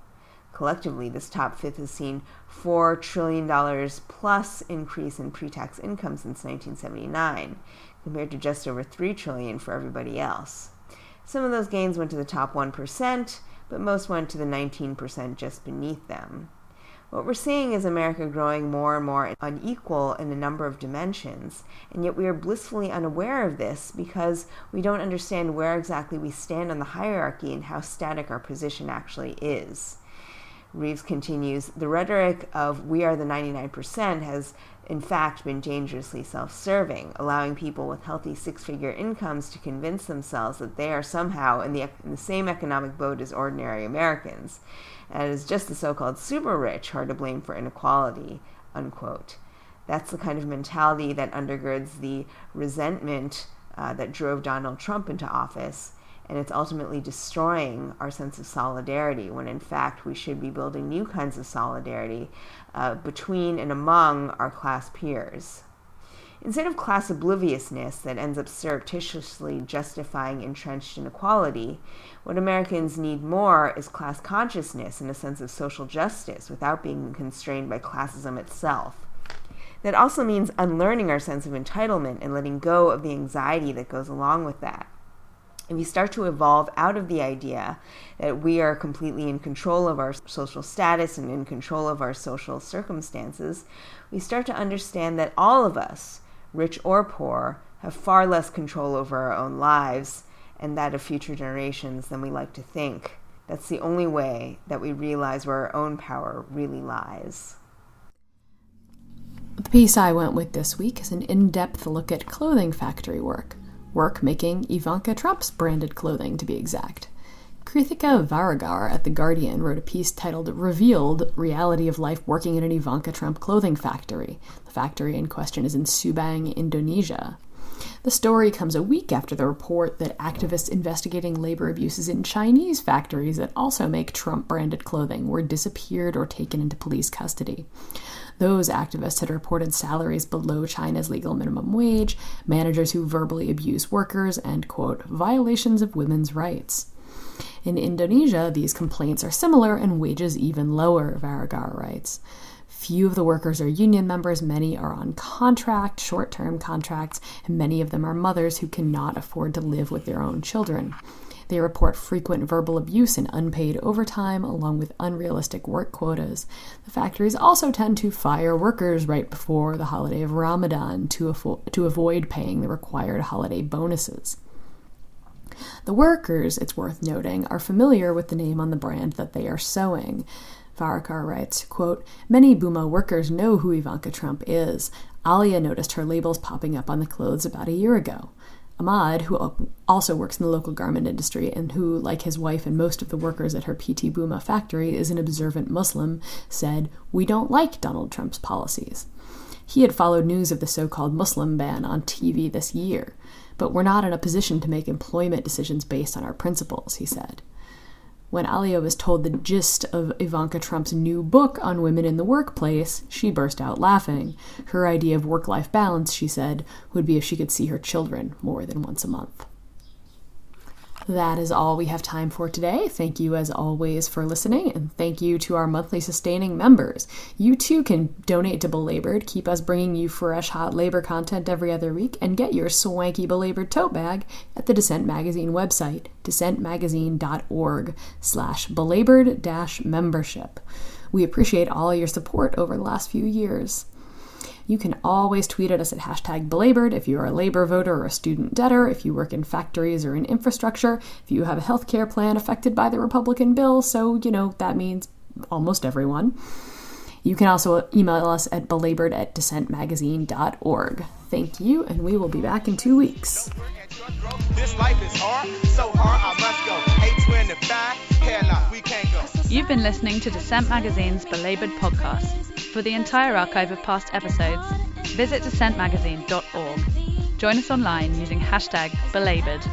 Collectively, this top fifth has seen $4 trillion plus increase in pre-tax income since 1979, compared to just over 3 trillion for everybody else. Some of those gains went to the top 1%, but most went to the 19% just beneath them. What we're seeing is America growing more and more unequal in a number of dimensions, and yet we are blissfully unaware of this because we don't understand where exactly we stand on the hierarchy and how static our position actually is. Reeves continues The rhetoric of we are the 99% has in fact been dangerously self serving, allowing people with healthy six figure incomes to convince themselves that they are somehow in the, in the same economic boat as ordinary Americans, and it is just the so called super rich who are to blame for inequality. Unquote. That's the kind of mentality that undergirds the resentment uh, that drove Donald Trump into office and it's ultimately destroying our sense of solidarity when in fact we should be building new kinds of solidarity uh, between and among our class peers. Instead of class obliviousness that ends up surreptitiously justifying entrenched inequality, what Americans need more is class consciousness and a sense of social justice without being constrained by classism itself. That also means unlearning our sense of entitlement and letting go of the anxiety that goes along with that if we start to evolve out of the idea that we are completely in control of our social status and in control of our social circumstances, we start to understand that all of us, rich or poor, have far less control over our own lives and that of future generations than we like to think. That's the only way that we realize where our own power really lies. The piece I went with this week is an in depth look at clothing factory work work making Ivanka Trump's branded clothing, to be exact. Krithika Varagur at The Guardian wrote a piece titled Revealed Reality of Life Working in an Ivanka Trump Clothing Factory. The factory in question is in Subang, Indonesia. The story comes a week after the report that activists investigating labor abuses in Chinese factories that also make Trump branded clothing were disappeared or taken into police custody. Those activists had reported salaries below China's legal minimum wage, managers who verbally abuse workers, and, quote, violations of women's rights. In Indonesia, these complaints are similar and wages even lower, Varagur writes. Few of the workers are union members, many are on contract, short term contracts, and many of them are mothers who cannot afford to live with their own children. They report frequent verbal abuse and unpaid overtime, along with unrealistic work quotas. The factories also tend to fire workers right before the holiday of Ramadan to, afo- to avoid paying the required holiday bonuses. The workers, it's worth noting, are familiar with the name on the brand that they are sewing. Varagur writes, quote, Many Buma workers know who Ivanka Trump is. Alia noticed her labels popping up on the clothes about a year ago. Ahmad, who also works in the local garment industry and who, like his wife and most of the workers at her PT Buma factory, is an observant Muslim, said, We don't like Donald Trump's policies. He had followed news of the so called Muslim ban on TV this year, but we're not in a position to make employment decisions based on our principles, he said. When Alia was told the gist of Ivanka Trump's new book on women in the workplace, she burst out laughing. Her idea of work life balance, she said, would be if she could see her children more than once a month. That is all we have time for today. Thank you, as always, for listening, and thank you to our monthly sustaining members. You too can donate to Belabored, keep us bringing you fresh, hot labor content every other week, and get your swanky Belabored tote bag at the Dissent Magazine website, dissentmagazine.org slash belabored dash membership. We appreciate all your support over the last few years. You can always tweet at us at hashtag belabored if you are a labor voter or a student debtor, if you work in factories or in infrastructure, if you have a health care plan affected by the Republican bill. So, you know, that means almost everyone. You can also email us at belabored at dissentmagazine.org. Thank you, and we will be back in two weeks. You've been listening to Dissent Magazine's Belabored podcast. For the entire archive of past episodes, visit dissentmagazine.org. Join us online using hashtag belabored